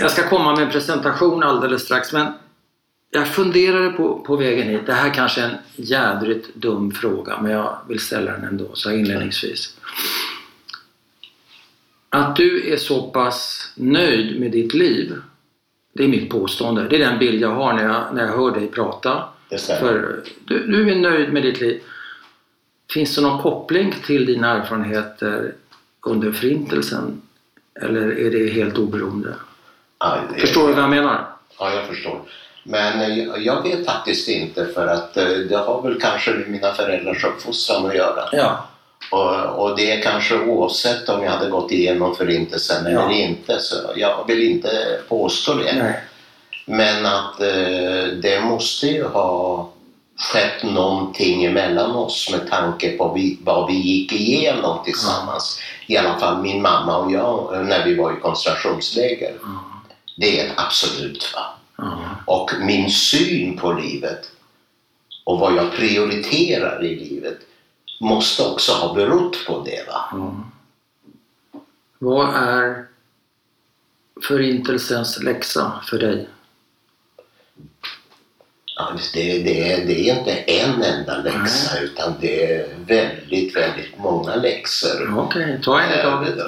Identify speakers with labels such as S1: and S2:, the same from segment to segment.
S1: Jag ska komma med en presentation alldeles strax men jag funderade på, på vägen hit. Det här kanske är en jädrigt dum fråga men jag vill ställa den ändå så inledningsvis. Att du är så pass nöjd med ditt liv, det är mitt påstående. Det är den bild jag har när jag, när jag hör dig prata. För du, du är nöjd med ditt liv. Finns det någon koppling till dina erfarenheter under Förintelsen? Eller är det helt oberoende?
S2: Ja, det-
S1: Förstår du vad jag menar?
S2: Ja, jag förstår. Men eh, jag- vet faktiskt inte för att eh, det har väl kanske med mina föräldrars uppfostran att göra.
S1: Ja.
S2: Och, och det är kanske oavsett om jag hade gått igenom förintelsen
S1: Ja.
S2: eller inte. Så jag vill inte påstå det.
S1: Nej.
S2: Men att eh, det måste ju ha skett någonting emellan oss med tanke på vi, vad vi gick igenom tillsammans. I alla fall min mamma och jag eh, när vi var i koncentrationsläger.
S1: Ja.
S2: Det är ett absolut. Va?
S1: Ja.
S2: Och min syn på livet och vad jag prioriterar i livet måste också ha berott på det. Va?
S1: Ja. Vad är Förintelsens läxa för dig?
S2: Ja, det, det, är- det är inte en enda läxa utan det är väldigt, väldigt många läxor.
S1: Okej, ta en i taget.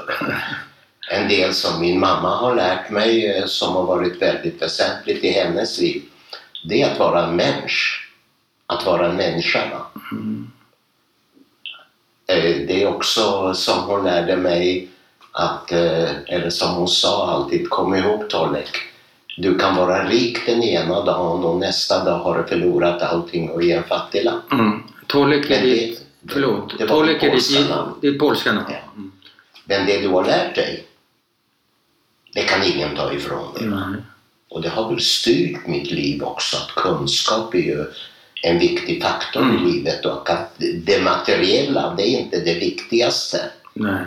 S2: En del som min mamma har lärt mig eh, som har varit väldigt väsentligt i hennes liv. Det är att vara en människa. Att vara en människa.
S1: Mm.
S2: Eh, Det är också som hon lärde mig att, eh, eller som hon sa alltid, kom ihåg Tollek. Du kan vara rik den ena dagen och nästa dag har du förlorat allting och är en fattiglapp.
S1: Mm. Tolek är
S2: det-
S1: ditt... Förlåt.
S2: det var
S1: Tolek är ditt,
S2: polska namn.
S1: ditt polska namn.
S2: Ja. Men det du har lärt dig, det kan ingen ta ifrån dig.
S1: Nej.
S2: Och det har väl styrt mitt liv också, att kunskap är ju en viktig faktor
S1: Mm.
S2: i livet och att det materiella, det är inte det viktigaste.
S1: Nej.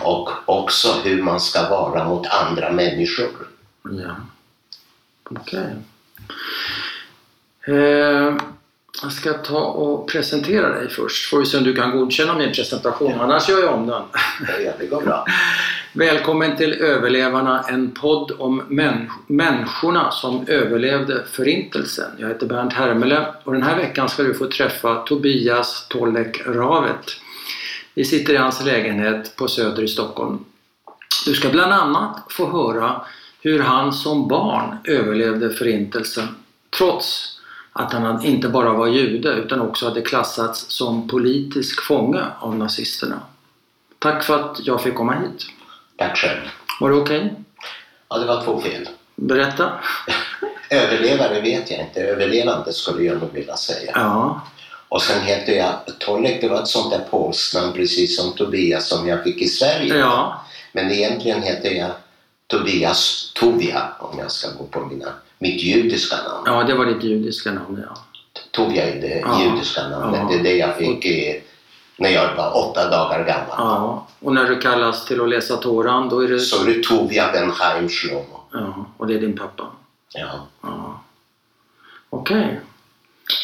S2: Och också hur man ska vara mot andra människor.
S1: Ja. Okej. Eh, jag ska ta och presentera dig först. Får vi se om du kan godkänna min presentation. Annars gör jag om den.
S2: Ja, det går bra.
S1: Välkommen till Överlevarna, en podd om män, människorna som överlevde Förintelsen. Jag heter Bernt Hermele och den här veckan ska du få träffa Tobias Tollek Ravet. Vi sitter i hans lägenhet på Söder i Stockholm. Du ska bland annat få höra hur han som barn överlevde Förintelsen trots att han inte bara var jude utan också hade klassats som politisk fånge av nazisterna. Tack för att jag fick komma hit.
S2: Tack själv.
S1: Var det okej?
S2: Ja, det var två fel.
S1: Berätta.
S2: Överlevare vet jag inte. Överlevande skulle jag nog vilja säga.
S1: Ja.
S2: Och sen heter jag Tollek, det var ett sånt där polsnamn precis som Tobias som jag fick i Sverige.
S1: Ja.
S2: Men egentligen heter jag Tobias Tovia om jag ska gå på mina, mitt judiska namn.
S1: ja, det var ditt judiska namn ja.
S2: Tovia är det
S1: Ja.
S2: judiska namnet.
S1: Ja.
S2: Det är det jag fick i, när jag var åtta dagar gammal.
S1: ja. Och när du kallas till att läsa Toran då är det...
S2: Så är det Tovia Ben Chaim Shlomo.
S1: Ja, och det är din pappa.
S2: Ja.
S1: Ja. Okej.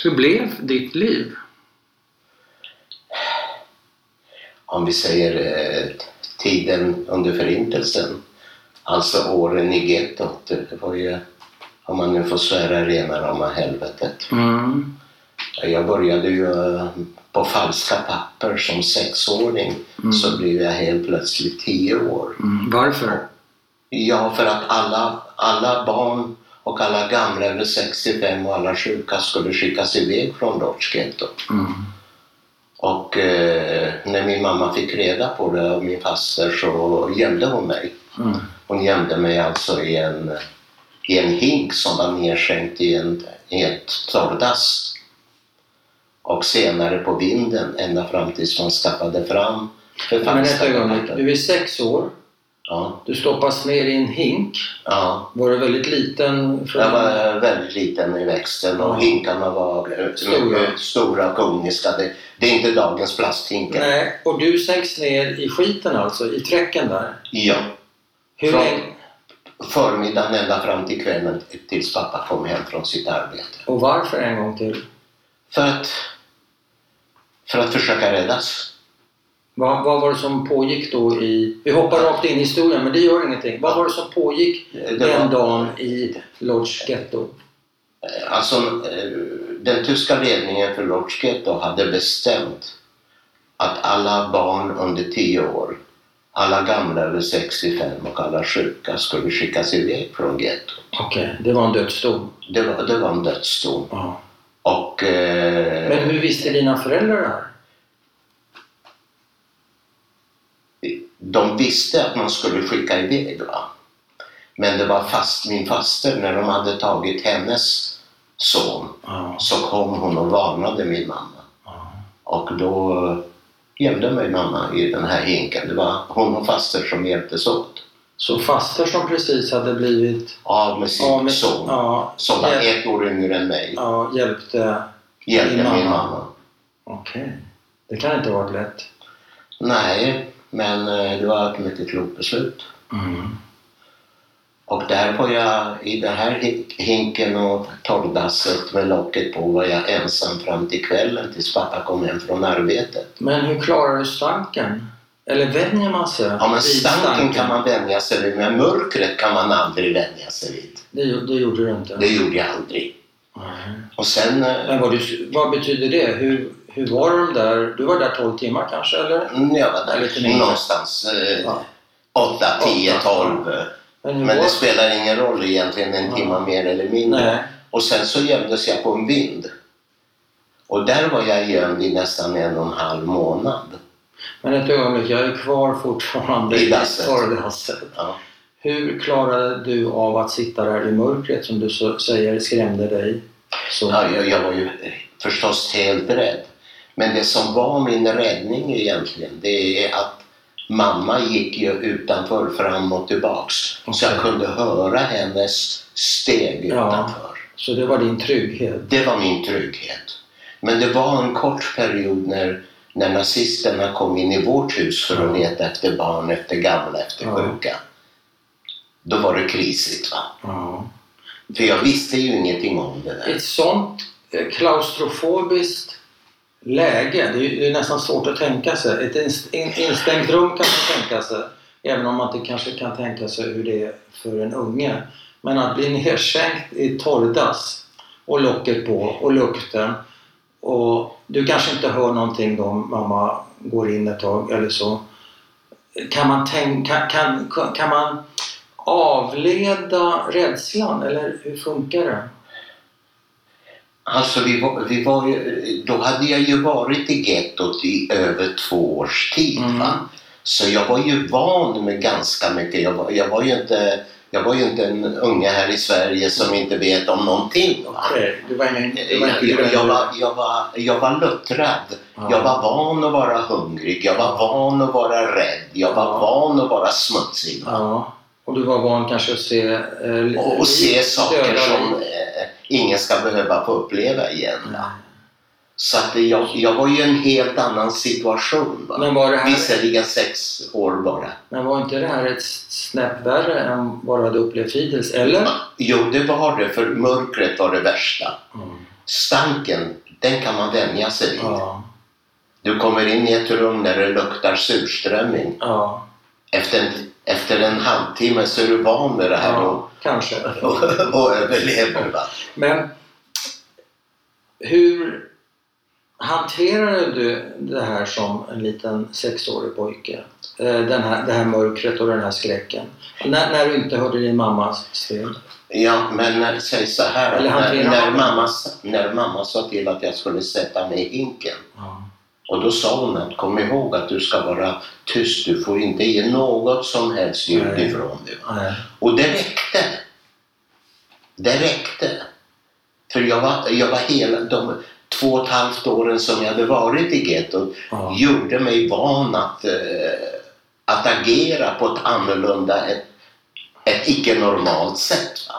S1: Hur blev ditt liv?
S2: Om vi säger eh, tiden under förintelsen, alltså åren i gettot, det var ju, om man nu får svära rena rama helvetet.
S1: Mm.
S2: Jag började ju eh, på falska papper som sexåring,
S1: Mm.
S2: så blev jag helt plötsligt tio år.
S1: Mm. Varför?
S2: Ja, för att alla, alla barn och alla gamla över 65 och alla sjuka skulle skickas iväg från Lodz-gettot.
S1: Mm.
S2: Och eh, när min mamma fick reda på det av min faster så gömde hon mig.
S1: Mm.
S2: Hon gömde mig alltså i en, i en hink som var nedskänkt i, en, i ett torrdass. Och senare på vinden ända fram tills man skaffade fram förfalskade.
S1: Du är sex år.
S2: Ja,
S1: Du stoppas ner i en hink.
S2: ja.
S1: Var du väldigt liten? Från...
S2: Jag var väldigt liten i växten och
S1: Ja.
S2: hinkarna var
S1: Stora.
S2: stora och koniska. Det, det är inte dagens plasthinkar.
S1: Nej, och du sänks ner i skiten alltså, i träcken där.
S2: Ja.
S1: Hur
S2: Från-
S1: länge?
S2: Förmiddagen ända fram till kvällen tills pappa kom hem från sitt arbete.
S1: Och varför en gång till?
S2: För att, för att försöka räddas.
S1: Vad, vad var det som pågick då i... Vi hoppar rakt in i historien, men det gör ingenting. Vad var det som pågick
S2: Det
S1: den
S2: var,
S1: dagen i Lodz Ghetto?
S2: alltså, eh, den tyska ledningen för Lodz Ghetto hade bestämt att alla barn under 10 år, alla gamla över 65 och alla sjuka skulle skickas iväg från gettot.
S1: Okej, det var en dödsdom.
S2: Det var, det var en dödsdom.
S1: Ja.
S2: Och... Eh,
S1: Men hur visste dina föräldrar det här?
S2: de visste att man skulle skicka iväg va. Men det var fast min faster, när de hade tagit hennes son
S1: Ja.
S2: så kom hon och varnade min mamma.
S1: Ja.
S2: Och då gömde mig mamma i den här hinken. Det var hon och faster som hjälptes åt.
S1: Så faster som precis hade blivit
S2: Av med sin
S1: av med,
S2: son,
S1: ja,
S2: som var ett år yngre än mig,
S1: ja, hjälpte...
S2: hjälpte min
S1: mamma.
S2: mamma.
S1: Okej. Det kan inte ha varit lätt.
S2: Nej, men eh, det var ett mycket klokt beslut.
S1: Mm.
S2: Och där var jag, i den här hi- hinken och torrdasset med locket på, var jag ensam fram till kvällen tills pappa kom hem från arbetet.
S1: Men hur klarar du stanken? Eller vänjer man sig
S2: Ja, men
S1: vid
S2: stanken kan man vänja sig vid, men mörkret kan man aldrig vänja sig vid.
S1: Det, det gjorde du inte?
S2: Det gjorde jag aldrig.
S1: Nej.
S2: Och sen, eh,
S1: Men vad, du, vad betyder det? Hur, hur var de där? Du var där 12 timmar kanske, eller?
S2: mm, jag var
S1: Lite
S2: där
S1: mindre.
S2: någonstans eh,
S1: Ja.
S2: 8, 10,
S1: Åtta,
S2: 12.
S1: Men,
S2: det spelar ingen roll egentligen en
S1: Ja.
S2: timme mer eller mindre.
S1: Nej.
S2: Och sen så gömdes jag på en vind. Och där var jag gömd i nästan en och en halv månad.
S1: Men ett ögonblick, jag är kvar fortfarande
S2: I dasset.
S1: torrdasset.
S2: Ja.
S1: Hur klarade du av att sitta där i mörkret som du säger skrämde dig? Så.
S2: Ja, jag, jag var ju förstås helt rädd. Men det som var min räddning egentligen, det är att mamma gick ju utanför fram och tillbaks. Så jag kunde höra hennes steg
S1: Ja.
S2: utanför.
S1: så det var din trygghet?
S2: Det var min trygghet. Men det var en kort period när, när nazisterna kom in i vårt hus för att leta efter barn, efter gamla, efter
S1: Ja.
S2: sjuka. Då var det krisigt. Va?
S1: Ja.
S2: För jag visste ju ingenting om det där.
S1: Ett sånt eh, klaustrofobiskt läge, det är, det är nästan svårt att tänka sig. Ett instängt rum kan man tänka sig, även om man inte kanske kan tänka sig hur det är för en unge. Men att bli nedsänkt i torrdass och locket på och lukten och du kanske inte hör någonting då om mamma går in ett tag eller så. Kan man, tänka, kan, kan, kan man avleda rädslan eller hur funkar det?
S2: Alltså vi var, vi var ju, då hade jag ju varit i gettot i över två års tid.
S1: Mm.
S2: Så jag var ju van med ganska mycket. Jag var, jag var, ju, inte, jag var ju inte en unge här i Sverige som inte vet om någonting. Va?
S1: Okej, det var ingen... Det var
S2: Jag,
S1: inte
S2: jag, jag, var, jag, var, jag var luttrad.
S1: Ja.
S2: Jag var van att vara hungrig. Jag var van att vara rädd. Jag var van att vara smutsig. Va?
S1: Ja, och du var van kanske att se... Eh,
S2: Och, och se saker som eh, ingen ska behöva få uppleva igen.
S1: Nej.
S2: Så att jag, jag var ju i en helt annan situation. Va?
S1: Men var, det här,
S2: Visserligen sex år bara.
S1: men var inte det här ett snäpp värre än vad du hade upplevt hittills? Eller?
S2: Jo, det var det, för mörkret var det värsta.
S1: Mm.
S2: Stanken, den kan man vänja sig vid.
S1: Ja,
S2: Du kommer in i ett rum där det luktar surströmming.
S1: ja,
S2: Efter en, efter en halvtimme så är du van med det här
S1: ja, kanske.
S2: och, och, och överlever. Va?
S1: Men hur hanterade du det här som en liten sexårig pojke? Eh, Den här, det här mörkret och den här skräcken. När, när du inte hörde din mammas steg?
S2: Ja, men när- säg så här. När, när, mamma, när mamma sa till att jag skulle sätta mig i hinken
S1: Ja.
S2: Och då sa hon att kom ihåg att du ska vara tyst, du får inte ge något som helst ljud ifrån dig. Och det räckte. Det räckte. För jag var, jag var hela de två och ett halvt åren som jag hade varit i gettot
S1: Ja.
S2: gjorde mig van att, eh, att agera på ett annorlunda, ett, ett icke-normalt sätt. Va?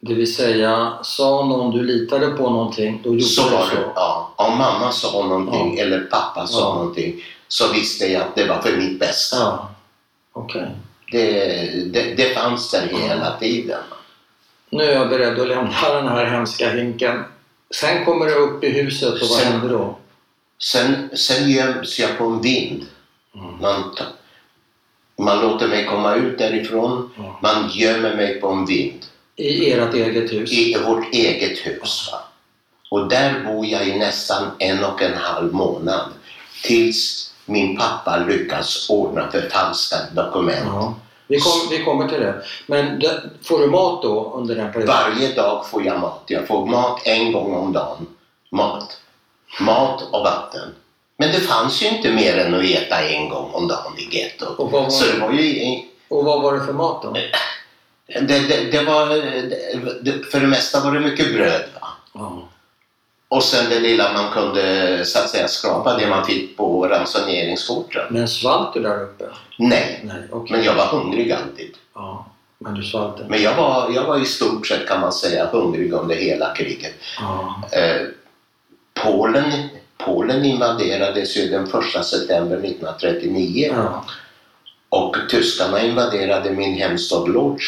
S1: Det vill säga, sa någon du litade på någonting, då gjorde
S2: Så
S1: du
S2: var
S1: så.
S2: det. Ja. Om mamma sa någonting
S1: Ja.
S2: eller pappa sa
S1: Ja.
S2: någonting så visste jag att det var för mitt bästa.
S1: Ja. Okej.
S2: Det, det, det fanns där hela tiden.
S1: Nu är jag beredd att lämna den här hemska hinken. Sen kommer du upp i huset och vad
S2: Sen-
S1: händer då?
S2: Sen, sen göms jag på en vind
S1: Mm.
S2: Man, man låter mig komma ut därifrån.
S1: Ja.
S2: Man gömmer mig på en vind
S1: I ert eget hus?
S2: i vårt eget hus. Va? Och där bor jag i nästan en och en halv månad tills min pappa lyckas ordna förfalskade dokument.
S1: Ja. Vi, kom, vi kommer till det. Men det, får du mat då under den perioden?
S2: Varje dag får jag mat. Jag får mat en gång om dagen. Mat. Mat och vatten. Men det fanns ju inte mer än att äta en gång om dagen i gettot.
S1: Och vad var-
S2: Så det var ju...
S1: Och vad var det för mat då?
S2: Det, det, det var... Det, för det mesta var det mycket bröd.
S1: Ja.
S2: Och sen det lilla man kunde så att säga skrapa, det man fick på ransoneringskorten.
S1: Men svalt du där uppe?
S2: Nej,
S1: Nej, okej.
S2: men jag var hungrig alltid.
S1: Ja, men du svalt?
S2: Men jag var, jag var i stort sett kan man säga hungrig under hela kriget.
S1: Ja.
S2: Eh, Polen, Polen invaderades ju den 1 september 1939
S1: Ja.
S2: och tyskarna invaderade min hemstad Lodz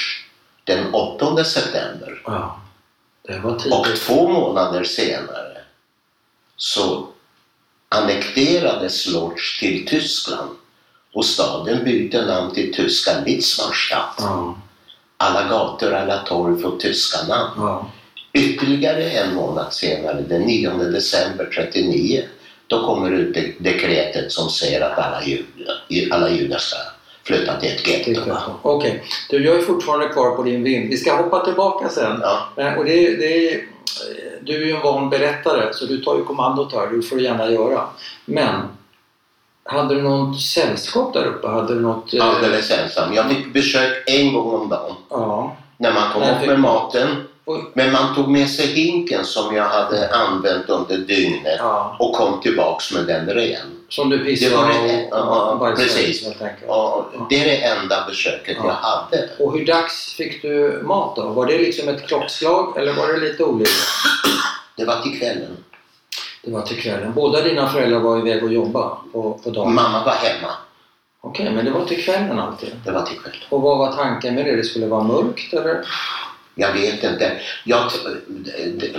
S2: den 8 september.
S1: ja.
S2: Och två månader senare så annekterades Lodz till Tyskland och staden bytte namn till tyska Litzmannstadt.
S1: Ja.
S2: Alla gator, alla torg får tyska namn.
S1: Ja.
S2: Ytterligare en månad senare, den 9 december 39, då kommer ut de- dekretet som säger att alla judar, alla judar ska flytta till ett getto.
S1: Okej, du jag är fortfarande kvar på din vind. Vi ska hoppa tillbaka sen.
S2: Ja,
S1: Men, och det, det, är- du är ju en van berättare så du tar ju kommandot här. Det får du gärna göra. Men hade du något sällskap där uppe? Hade du något... eh,
S2: alldeles ensam. Jag fick besök en gång om dagen
S1: Ja.
S2: när man kom
S1: Nej,
S2: upp med maten. Men man tog med sig hinken som jag hade använt under dygnet
S1: ja.
S2: och kom tillbaks med den ren.
S1: Som du pissade
S2: Det var det-
S1: och,
S2: ja,
S1: och bajsade,
S2: precis. Och det är det enda besöket
S1: Ja.
S2: jag hade.
S1: Och hur dags fick du mat då? Var det liksom ett klockslag eller var det lite olika?
S2: Det var till kvällen.
S1: Det var till kvällen. Båda dina föräldrar var iväg och jobba på, på dagen?
S2: Mamma var hemma.
S1: Okej, men det var till kvällen alltid?
S2: Det var till kvällen.
S1: Och vad var tanken med det? Det skulle vara mörkt eller?
S2: Jag vet inte. Jag,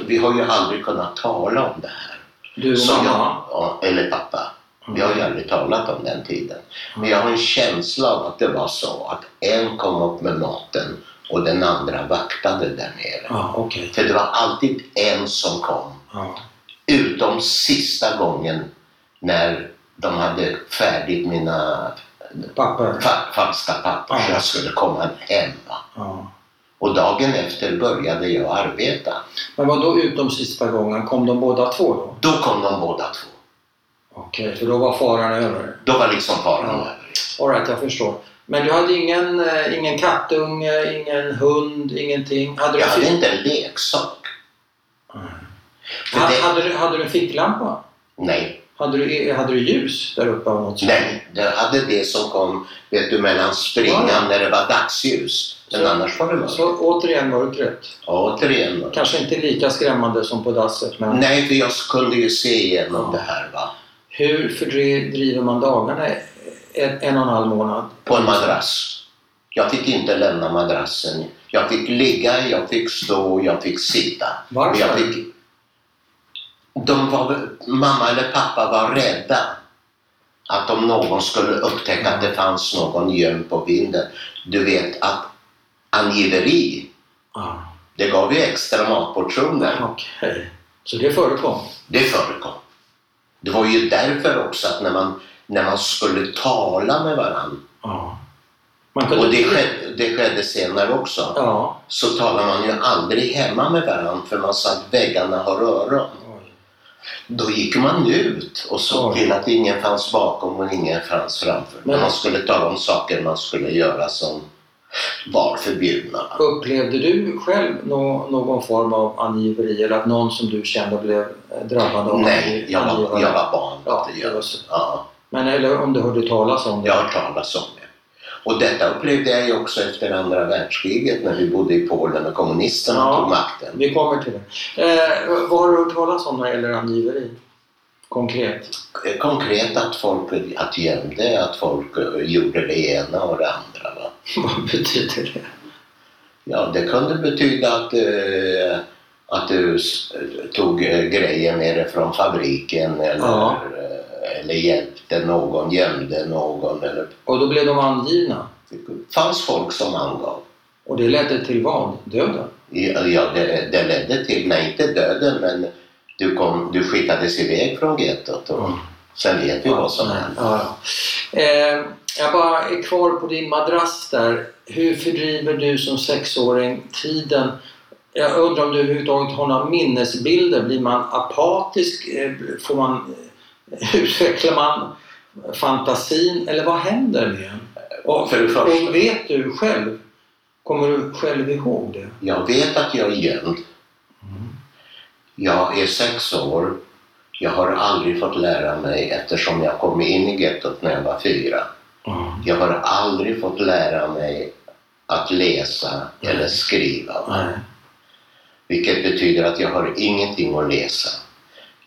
S2: vi har ju aldrig kunnat tala om det här.
S1: Du och
S2: Så
S1: mamma?
S2: jag, ja, eller pappa. Vi har ju aldrig talat om den tiden. Men jag har en känsla av att det var så att en kom upp med maten och den andra vaktade där nere.
S1: Ja, okej.
S2: För det var alltid en som kom.
S1: Ja.
S2: Utom sista gången när de hade färdigt mina
S1: Papper?
S2: fa- falska papper så
S1: Ja.
S2: jag skulle komma hem. Och dagen efter började jag arbeta.
S1: Men vad då utom sista gången? Kom de båda två då?
S2: Då kom de båda två.
S1: Okej, för då var faran över?
S2: Då var liksom faran
S1: Ja.
S2: över.
S1: Alright, jag förstår. Men du hade ingen, eh, ingen kattunge, ingen hund, ingenting? Hade du,
S2: Jag hade inte en leksak.
S1: Mm.
S2: Det-
S1: hade, du, hade du en ficklampa?
S2: Nej,
S1: Hade du, hade du ljus där uppe av något slag?
S2: nej. Jag hade det som kom vet du, mellan springan
S1: Ja.
S2: när det var dagsljus. Men annars var det mörkt.
S1: Så återigen mörkret.
S2: Återigen mörkt.
S1: Kanske inte lika skrämmande som på dasset, men
S2: Nej, för jag kunde ju se igenom
S1: Ja.
S2: det här va.
S1: hur fördriver man dagarna en, en och en halv månad?
S2: På en madrass. Jag fick inte lämna madrassen. Jag fick ligga, jag fick stå, jag fick sitta.
S1: Varför?
S2: Jag fick... De var, mamma eller pappa var rädda att om någon skulle upptäcka att det fanns någon gömd på vinden. Du vet att angiveri,
S1: Ja,
S2: det gav ju extra matportioner.
S1: okej. Så det förekom?
S2: Det förekom. Det var ju därför också att när man, när man skulle tala med varandra,
S1: kunde
S2: och det skedde, det skedde senare också,
S1: Ja.
S2: så talar man ju aldrig hemma med varandra för man sa att väggarna har öron.
S1: Oj.
S2: Då gick man ut och såg
S1: Oj.
S2: till att ingen fanns bakom och ingen fanns framför.
S1: Men-
S2: Men man skulle tala om saker man skulle göra som var förbjudna.
S1: Upplevde du själv nå, någon form av angiveri eller att någon som du kände blev eh, drabbad av
S2: Nej, jag var, jag var barn.
S1: Ja,
S2: gör.
S1: var.
S2: Ja,
S1: Men eller om du hörde talas om det?
S2: jag har hört talas om det. Och detta upplevde jag ju också efter andra världskriget när vi bodde i Polen och kommunisterna
S1: Ja.
S2: tog makten.
S1: Vi kommer till det. Eh, vad har du hört talas om när det gäller angiveri? Konkret?
S2: Konkret att folk att gömde, att folk eh, gjorde det ena och det andra. Va?
S1: vad betyder det?
S2: Ja, det kunde betyda att, eh, att du tog eh, grejer nere från fabriken eller,
S1: Ja.
S2: eh, eller hjälpte någon, gömde någon. Eller...
S1: Och då blev de angivna.
S2: Det fanns folk som angav.
S1: Och det ledde till vad? Döden?
S2: Ja, ja, det, det ledde till, nej inte döden, men du, kom, du skickades iväg från gettot och
S1: Mm.
S2: Sen vet vi vad som
S1: Ja,
S2: hände.
S1: ja. Eh, jag bara är kvar på din madrass där. Hur fördriver du som sexåring tiden? Jag undrar om du överhuvudtaget har några minnesbilder? Blir man apatisk? Eh, Får man, eh, utvecklar man fantasin? Eller vad händer med en? Och,
S2: För det första-
S1: och vet du själv? Kommer du själv ihåg det?
S2: Jag vet att jag är gömd. Jag är sex år. Jag har aldrig fått lära mig eftersom jag kom in i gettot när jag var fyra. Jag har aldrig fått lära mig att läsa eller skriva. Vilket betyder att jag har ingenting att läsa.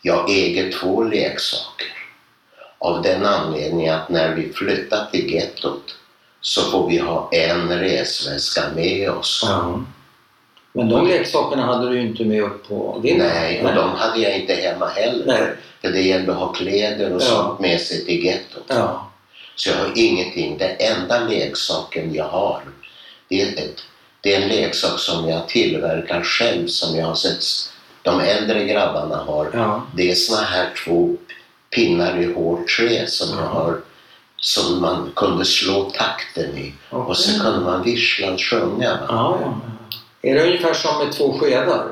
S2: Jag äger två leksaker. Av den anledningen att när vi flyttar till gettot så får vi ha en resväska med oss.
S1: Ja. Men de leksakerna hade du ju inte med upp på vinden?
S2: Nej, och de hade jag inte hemma heller.
S1: Nej.
S2: För det gällde att ha kläder och
S1: Ja.
S2: sånt med sig till gettot.
S1: Ja.
S2: Så jag har ingenting. Den enda leksaken jag har, det är, ett, det är en leksak som jag tillverkar själv som jag har sett de äldre grabbarna har.
S1: Ja.
S2: Det är såna här två pinnar i hårt trä som jag
S1: Ja.
S2: har som man kunde slå takten i. Och så kunde man vissla och sjunga.
S1: Ja, ja. Är det ungefär som med två skedar?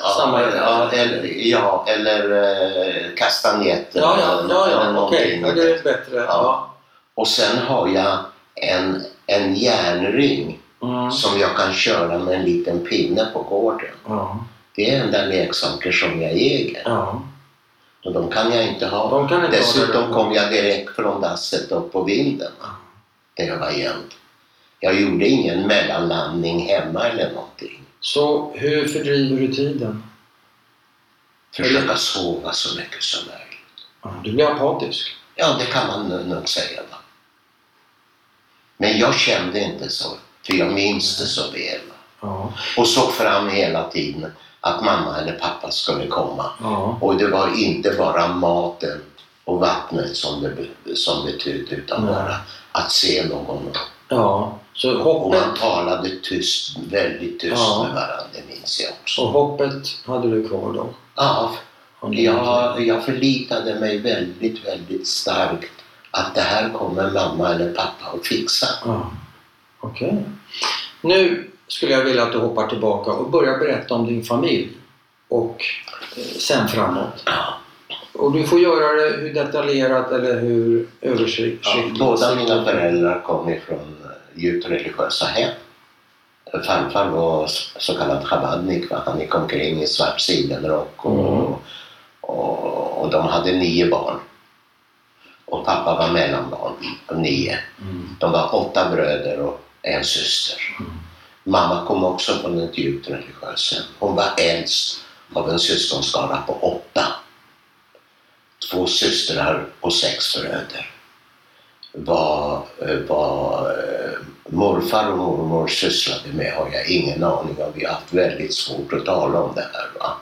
S2: Ja,
S1: Samma-
S2: ja, eller, ja, eller eh, kastanjetter.
S1: Ja, ja, ja, ja okej. Ja, det är bättre. Ja.
S2: Och sen har jag en, en järnring
S1: Mm.
S2: som jag kan köra med en liten pinne på gården.
S1: Ja.
S2: Det är enda leksaker som jag äger.
S1: ja.
S2: Och de kan jag inte ha.
S1: Inte ha
S2: Dessutom
S1: det.
S2: kom jag direkt från dasset upp på vinden. Där jag var gömd. Jag gjorde ingen mellanlandning hemma eller någonting.
S1: Så hur fördriver du tiden?
S2: Försöka sova så mycket som möjligt.
S1: Ja, du blir apatisk.
S2: Ja, det kan man nog- säga. Va? Men jag kände inte så. För jag minns det så väl.
S1: Ja.
S2: Och såg fram hela tiden att mamma eller pappa skulle komma.
S1: Ja.
S2: Och det var inte bara maten och vattnet som det, be- som betydde utan
S1: Nej.
S2: bara att se någon.
S1: ja. Så
S2: Och
S1: hoppet,
S2: man talade tyst, väldigt tyst
S1: Ja.
S2: med varandra, det minns jag också.
S1: och hoppet hade du kvar då?
S2: Ja, jag, jag förlitade mig väldigt, väldigt starkt att det här kommer mamma eller pappa att fixa.
S1: Ja. Okej. Nu skulle jag vilja att du hoppar tillbaka och börjar berätta om din familj och eh, sen framåt.
S2: Ja.
S1: Och du får göra det hur detaljerat eller hur
S2: Ja,
S1: översiktligt.
S2: båda mina föräldrar kom ifrån djupt religiösa hem. Farfar var så kallad chabadnik, va? han gick omkring i svart sidenrock och,
S1: Mm.
S2: och, och de hade nio barn. Och pappa var mellanbarn, nio.
S1: Mm.
S2: De var åtta bröder och en syster.
S1: Mm.
S2: Mamma kom också från ett djupt religiöst hem. Hon var äldst av en syskonskara på åtta. Två systrar och sex bröder. Vad, eh, vad eh, morfar och mormor sysslade med har jag ingen aning om. Vi har haft väldigt svårt att tala om det här. Va?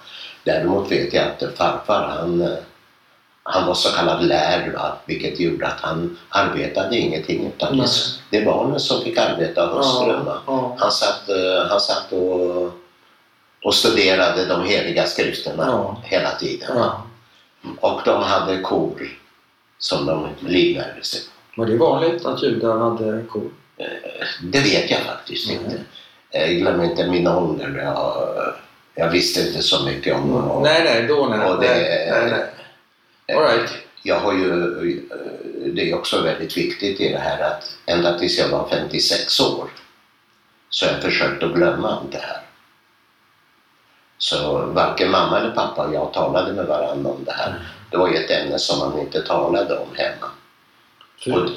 S2: Däremot vet jag att farfar han, eh, han var så kallad lärd, va? vilket gjorde att han arbetade ingenting utan det,
S1: Nej.
S2: det är barnen som fick arbeta och hustrun.
S1: Ja.
S2: Han satt, han satt och, och studerade de heliga skrifterna
S1: Ja.
S2: hela tiden.
S1: Ja.
S2: Och de hade kor som de livnärde sig.
S1: Var det vanligt att judar hade kor?
S2: Det vet jag faktiskt
S1: Nej.
S2: inte. Jag glömmer inte min ålder. Jag, jag visste inte så mycket om dem.
S1: Nej, nej, då nej.
S2: Och det-
S1: nej, nej, nej. All right.
S2: Jag har ju, eh, det är också väldigt viktigt i det här att ända tills jag var 56 år så har jag försökt att glömma allt det här. Så varken mamma eller pappa och jag talade med varandra om det här. Det var ju ett ämne som man inte talade om hemma. Och,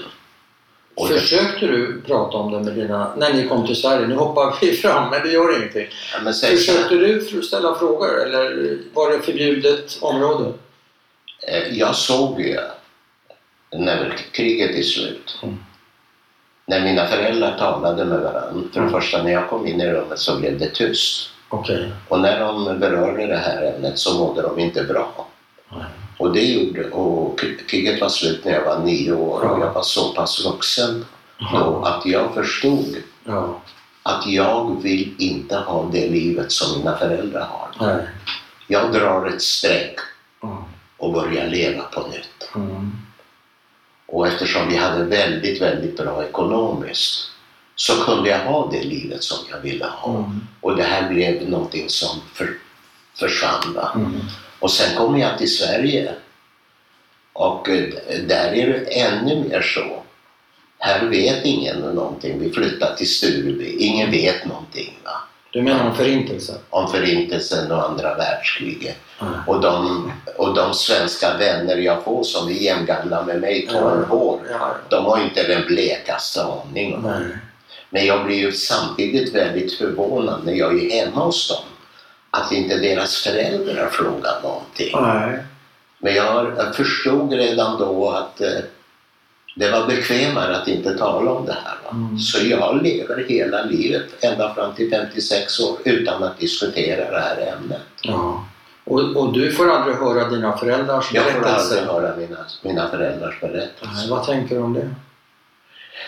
S2: och
S1: Försökte du prata om det med dina... När ni kom till Sverige? Nu hoppar vi fram, men det gör ingenting.
S2: ja, här,
S1: Försökte du för- ställa frågor eller var det förbjudet område?
S2: eh, jag såg ju när kriget är slut.
S1: Mm.
S2: När mina föräldrar talade med varandra. För det
S1: Mm.
S2: första när jag kom in i rummet så blev det tyst.
S1: Okej.
S2: Och när de berörde det här ämnet så mådde de inte bra. Och det gjorde, och kriget var slut när jag var nio år och
S1: Ja.
S2: jag var så pass vuxen då att jag förstod
S1: Ja.
S2: att jag vill inte ha det livet som mina föräldrar har.
S1: Nej.
S2: Jag drar ett streck och börjar leva på nytt.
S1: Mm.
S2: Och eftersom vi hade väldigt, väldigt bra ekonomiskt så kunde jag ha det livet som jag ville ha.
S1: Mm.
S2: Och det här blev någonting som för, försvann. Va?
S1: Mm.
S2: Och sen kom jag till Sverige och eh, där är det ännu mer så. Här vet ingen någonting. Vi flyttade till Stureby. Ingen vet någonting va?
S1: Du menar om förintelsen?
S2: om Förintelsen och andra världskriget.
S1: Mm.
S2: Och de, och de svenska vänner jag får som är jämngamla med mig, 12 år,
S1: Ja.
S2: de har inte den blekaste aning om
S1: Nej.
S2: Men jag blir ju samtidigt väldigt förvånad när jag är hemma hos dem. Att inte deras föräldrar frågar någonting.
S1: Nej.
S2: Men jag, förstod redan då att eh, det var bekvämare att inte tala om det här.
S1: Mm.
S2: Så jag lever hela livet, ända fram till 56 år, utan att diskutera det här ämnet.
S1: Ja. Och, och du får aldrig höra dina föräldrars
S2: Jag får aldrig
S1: berättelser?
S2: höra mina, mina föräldrars
S1: Nej,
S2: berättelser.
S1: vad tänker du om det?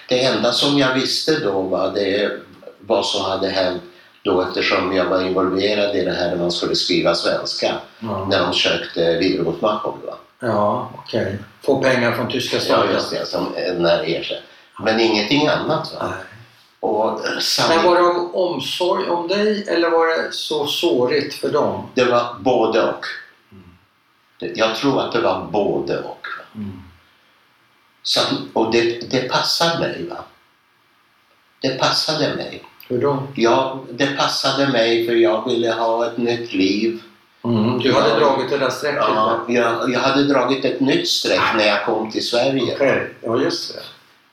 S2: Det enda som jag visste då var det, vad som hade hänt då eftersom jag var involverad i det här när man skulle skriva svenska.
S1: Ja,
S2: När de sökte va?
S1: ja okej. Få pengar från tyska
S2: Ja,
S1: staten?
S2: just det. Som, när ersätt. Men ingenting annat. Va?
S1: Nej.
S2: Och eh,
S1: Men var det av omsorg om dig eller var det så sårigt för dem?
S2: det var både och. Det- Jag tror att det var både och.
S1: Mm.
S2: Så, och det, det passade mig. Va? Det passade mig.
S1: Hur då?
S2: Jag, det passade mig för jag ville ha ett nytt liv.
S1: Mm. Du hade
S2: Ja.
S1: dragit det där strecket?
S2: Ja, jag, jag hade dragit ett nytt streck när jag kom till Sverige.
S1: Okej, ja just det.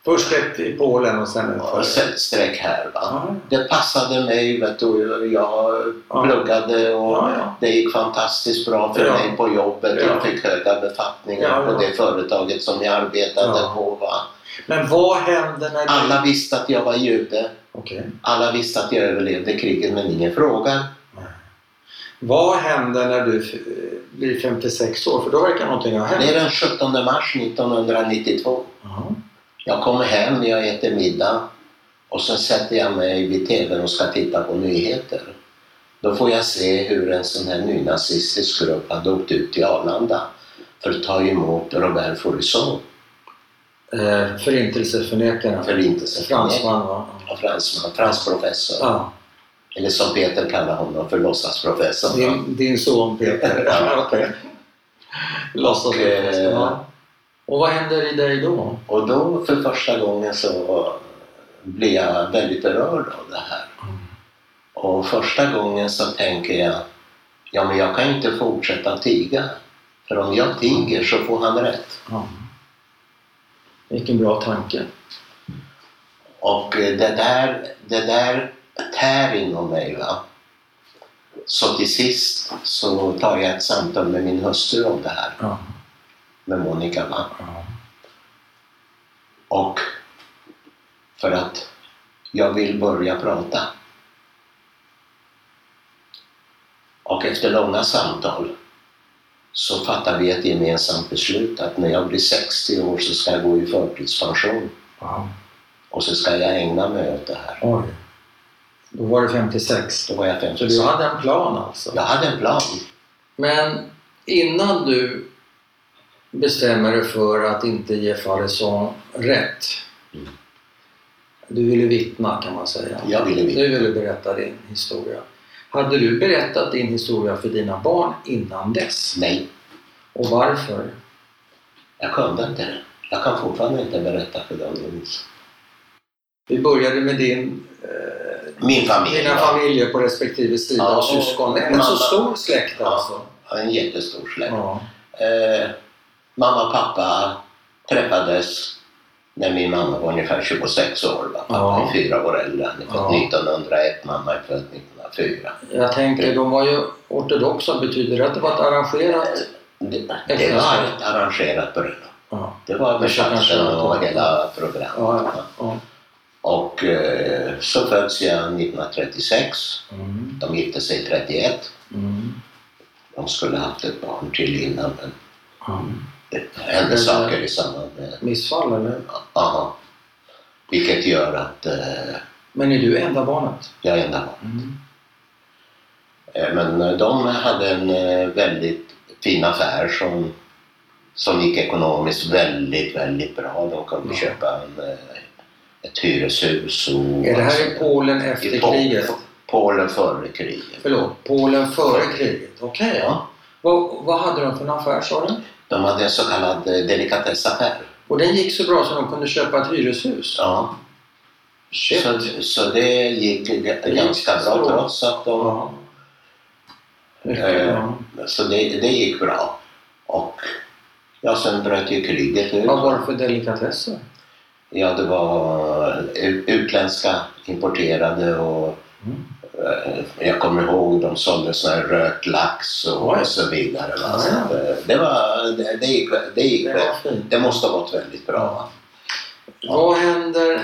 S1: Först ett i Polen och sen ett
S2: ett streck här. Va?
S1: Ja.
S2: Det passade mig. Vet du, jag
S1: Ja.
S2: pluggade och
S1: Ja, ja.
S2: det gick fantastiskt bra för
S1: Ja.
S2: mig på jobbet.
S1: Ja.
S2: Jag fick höga befattningar
S1: Ja, ja.
S2: på det företaget som jag arbetade
S1: Ja.
S2: på. Va?
S1: Men vad hände när du...
S2: Alla visste att jag var jude.
S1: Okej.
S2: Alla visste att jag överlevde kriget men ingen frågade.
S1: Vad hände när du blir 56 år? För då verkar någonting ha hänt.
S2: Det är den 17 mars 1992.
S1: Ja.
S2: Jag kommer hem, jag äter middag och sen sätter jag mig vid TVn och ska titta på nyheter. Då får jag se hur en sån här nynazistisk grupp hade åkt ut till Arlanda för att ta emot Robert Fourisson,
S1: Eh, Förintelseförnekarna.
S2: förintelseförnekare.
S1: Fransman va?
S2: Ja, fransman, fransk professor.
S1: Ja.
S2: Eller som Peter kallar honom för låtsasprofessorn.
S1: Din, din son Peter. Okej. Ja. Och vad händer i dig då?
S2: Och då för första gången så blir jag väldigt berörd av det här. Och första gången så tänker jag, ja men jag kan inte fortsätta tiga. För om jag tiger så får han rätt.
S1: Ja. Vilken bra tanke.
S2: Och det där, det där tär inom mig. Va? Så till sist så tar jag ett samtal med min hustru om det här,
S1: Ja.
S2: Med Monica. Va? Och för att jag vill börja prata. Och efter långa samtal så fattar vi ett gemensamt beslut att när jag blir 60 år så ska jag gå i förtidspension
S1: Ja.
S2: och så ska jag ägna mig åt det här.
S1: Oj. Då var du 56.
S2: Då var jag
S1: Så
S2: 56.
S1: du hade en plan alltså?
S2: Jag hade en plan.
S1: Men innan du bestämmer dig för att inte ge Faresson rätt.
S2: Mm.
S1: Du ville vittna kan man säga.
S2: Jag ville veta.
S1: Du ville berätta din historia. Hade du berättat din historia för dina barn innan dess?
S2: Nej,
S1: Och varför?
S2: jag kunde inte det. Jag kan fortfarande inte berätta för dem.
S1: Vi började med din, eh,
S2: Min familj.
S1: dina
S2: va?
S1: familjer på respektive sida
S2: Ja,
S1: och syskon. En
S2: mamma-
S1: så stor släkt
S2: Ja.
S1: alltså.
S2: En jättestor släkt.
S1: Ja.
S2: Eh, mamma och pappa träffades när min mamma var ungefär 26 år. Va? Pappa
S1: Ja.
S2: är fyra år äldre. Han är född
S1: Ja.
S2: 1901, mamma är född 1904.
S1: Jag tänker, de var ju ortodoxa. Betyder det att det var ett arrangerat?
S2: Det, det var ett arrangerat bröllop.
S1: Ja.
S2: Det var med
S1: jag
S2: och hela programmet.
S1: Ja, ja.
S2: Och eh, så föds jag 1936.
S1: Mm.
S2: De gifte sig 31.
S1: Mm.
S2: De skulle haft ett barn till innan men Det hände
S1: Men,
S2: saker i samband med...
S1: Missfall eller?
S2: Aha. Vilket gör att eh,
S1: Men är du enda barnet?
S2: jag är enda barn. Eh, Men eh, de hade en eh, väldigt fin affär som, som gick ekonomiskt väldigt, väldigt bra. De kunde
S1: Ja.
S2: köpa en, ett hyreshus. Och,
S1: Är det här i Polen efter
S2: I
S1: kriget?
S2: Polen före kriget.
S1: Förlåt, Polen före kriget? Okej.
S2: Ja.
S1: Vad, vad hade de för en affär sa du?
S2: De hade en så kallad eh, delikatessaffär.
S1: Och den gick så bra så de kunde köpa ett hyreshus?
S2: Ja.
S1: Shit.
S2: Så, så det gick
S1: gick
S2: ganska bra
S1: så.
S2: trots att de...
S1: Ja.
S2: Eh,
S1: bra.
S2: Så det, det gick bra. Och ja, sen bröt ju kriget ut.
S1: Vad var det för delikatesser?
S2: Ja, det var utländska importerade och
S1: Mm.
S2: Eh, jag kommer ihåg de sålde sån här rökt lax och,
S1: Oj.
S2: så vidare. Va?
S1: Ja,
S2: Så
S1: ja.
S2: eh, det, var, det, det gick, det gick
S1: Det var.
S2: Det måste ha gått väldigt bra. Va?
S1: Vad händer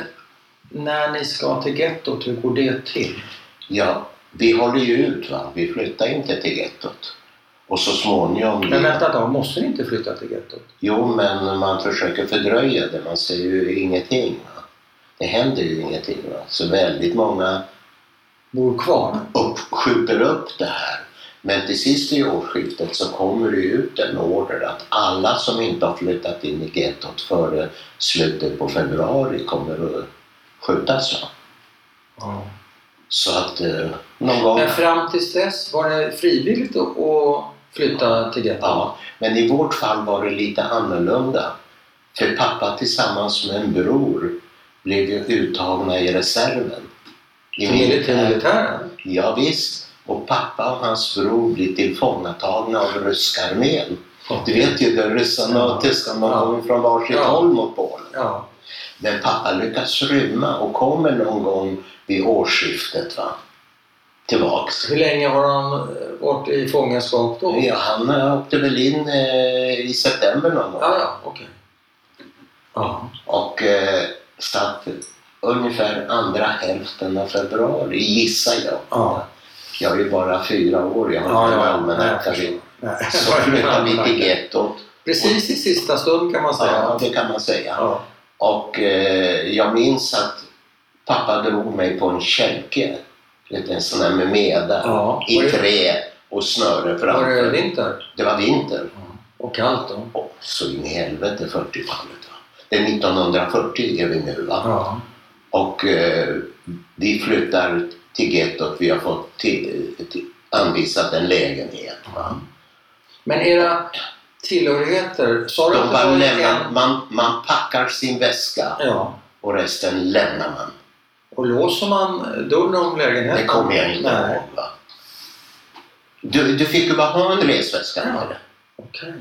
S1: när ni ska till gettot? Hur går det till?
S2: Ja, vi håller ju ut. Va? Vi flyttar inte till gettot. Och så småningom...
S1: Men vänta då, måste ni inte flytta till gettot?
S2: Jo, men man försöker fördröja det. Man ser ju ingenting. Va? Det händer ju ingenting. Va? Så väldigt många
S1: Bor kvar?
S2: upp, skjuter upp det här. Men till sist i årsskiftet så kommer det ut en order att alla som inte har flyttat in i gettot före slutet på februari kommer att skjutas.
S1: Ja.
S2: Så att eh, någon gång...
S1: Men fram tills dess, var det frivilligt att att flytta till gettot?
S2: Ja, men i vårt fall var det lite annorlunda. För pappa tillsammans med en bror blev ju uttagna i reserven. I
S1: militären?
S2: Ja, visst. Och pappa och hans bror blir tillfångatagna av ryska armén. Du vet ju, de ryssarna och tyskarna
S1: Ja.
S2: kommer från varsitt
S1: Ja.
S2: håll mot Polen.
S1: Ja.
S2: Men pappa lyckas rymma och kommer någon gång vid årsskiftet va? tillbaks.
S1: Hur länge har han eh, varit i fångenskap då?
S2: Ja, han eh, åkte väl in eh, i september någon gång.
S1: Ja, ja, okej. Ja.
S2: Och eh, satt ungefär andra hälften av februari, gissar jag.
S1: Ja.
S2: Jag är ju bara fyra år, jag har
S1: Ja,
S2: inte
S1: ja,
S2: almanacka. Så flyttade vi till gettot.
S1: Precis i sista stund kan man säga.
S2: Ja, det kan man säga.
S1: Ja.
S2: Och eh, jag minns att pappa drog mig på en kälke. En sån där med meda
S1: Ja.
S2: i trä och snöre
S1: Var det
S2: framför.
S1: vinter?
S2: Det var vinter.
S1: Och kallt då?
S2: Och så in i helvete 40-talet. Va? Det är 1940 är vi nu. Va?
S1: Ja.
S2: Och eh, vi flyttar till gettot. Vi har fått till, till, anvisat en lägenhet. Va?
S1: Men era tillhörigheter, sa du var
S2: lämnar, man, man packar sin väska
S1: Ja.
S2: och resten lämnar man.
S1: Och låser man dörren om lägenheten?
S2: Det kommer jag inte
S1: Nej.
S2: ihåg. Va? Du, du fick ju bara ha en resväska
S1: Ja. Okej.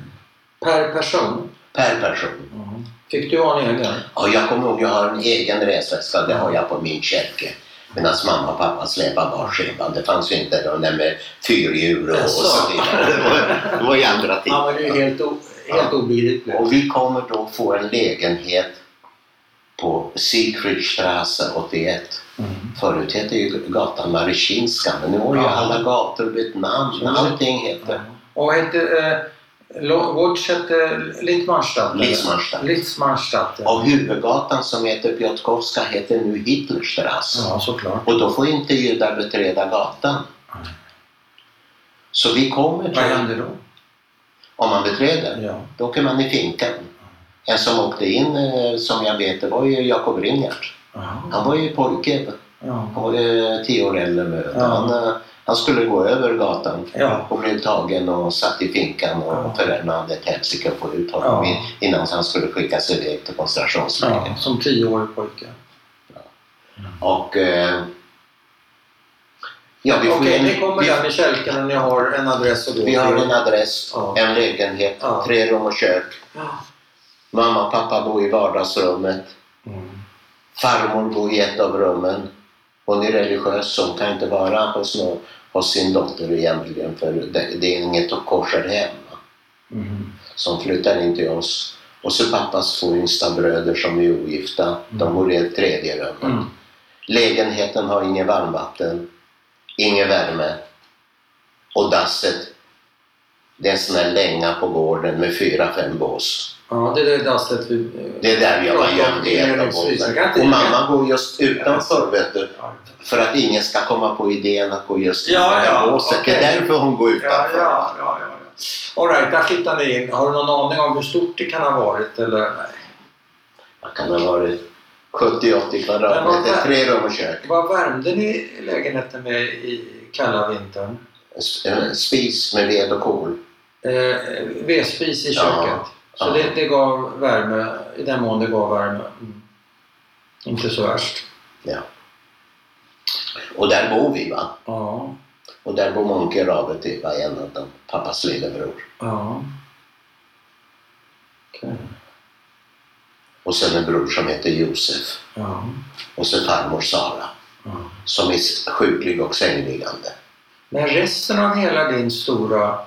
S1: Per person?
S2: per person.
S1: Fick du ha en egen?
S2: Ja, jag kommer ihåg, jag har en egen resväska. Det har jag på min kälke. Medan mamma och pappa släpar varsin. Det fanns ju inte de där med fyrhjul och, och så vidare. Det var, det var ju andra tider.
S1: Ja, men det är helt, o- helt obegripligt.
S2: Och vi kommer då få en lägenhet på Siegfriedstraße 81.
S1: Mm.
S2: Förut hette ju gatan Marishinska, men nu har ju
S1: Ja.
S2: alla gator bytt namn. Allting heter
S1: Och hette...
S2: Litzmarstadt,
S1: ja.
S2: Och huvudgatan som heter Piotrkowska heter nu Hitlerstraße.
S1: Ja, såklart.
S2: Och då får inte judar beträda gatan. Så vi kommer
S1: Vad
S2: till,
S1: hände då?
S2: om man beträder,
S1: Ja.
S2: då åker man i finkan. En som åkte in, eh, som jag vet, det var ju Jakob Ringart. Han var ju pojke. Han var ju tio år äldre. Han, eh, han skulle gå över gatan
S1: Ja.
S2: och blev tagen och satt i finkan och
S1: Ja.
S2: föräldrarna hade ett helsike att få ut honom
S1: Ja.
S2: innan han skulle skickas iväg till koncentrationsläger.
S1: ja. Som tioårig pojke.
S2: Och eh, ja, vi, får
S1: Okej, ni kommer
S2: vi,
S1: där med kälken och ni har en adress gå
S2: vi har en adress, en lägenhet, tre rum och kök. Mamma och pappa bor i vardagsrummet.
S1: Mm.
S2: Farmor bor i ett av rummen. Hon är religiös så hon kan inte vara hos, nå- hos sin dotter egentligen för det, det är inget korserhem. va.
S1: Mm.
S2: Som flyttar in till oss. Och så pappas två yngsta bröder som är ogifta. De bor i ett tredje rum.
S1: Mm.
S2: Lägenheten har ingen varmvatten, ingen värme och dasset Det är en sån här länga på gården med fyra, fem bås.
S1: Ja, det är det dasset vi...
S2: Det är där jag var
S1: pratade om
S2: gömd i ett av
S1: inledningsvis. Jag kan
S2: båsen.
S1: inte-
S2: Och mamma går just utanför vet du.
S1: Ja,
S2: För att ingen ska komma på idén att gå just
S1: Ja,
S2: i det här
S1: ja,
S2: båset. Det
S1: okej.
S2: är därför hon går
S1: ja,
S2: utanför.
S1: ja, ja, ja. All right, där flyttar ni in. Har du någon aning om hur stort det kan ha varit? Eller? Nej.
S2: Det kan ha varit 70-80
S1: Men
S2: kvadratmeter,
S1: vad-
S2: tre rum och kök.
S1: Vad värmde ni lägenheten med i kalla vintern?
S2: En spis med ved och kol.
S1: Eh, vedspis i
S2: Ja,
S1: köket. Så
S2: ja.
S1: det, det gav värme, i den mån det gav värme. Mm. Inte så värst.
S2: Och där bor vi va.
S1: Ja,
S2: Och där bor Monke Rabeti, var en av dem, pappas lillebror.
S1: ja. Okej.
S2: Och sen en bror som heter Josef.
S1: Ja,
S2: Och så farmor Sara.
S1: ja.
S2: Som är sjuklig och sängliggande.
S1: Men resten av hela din stora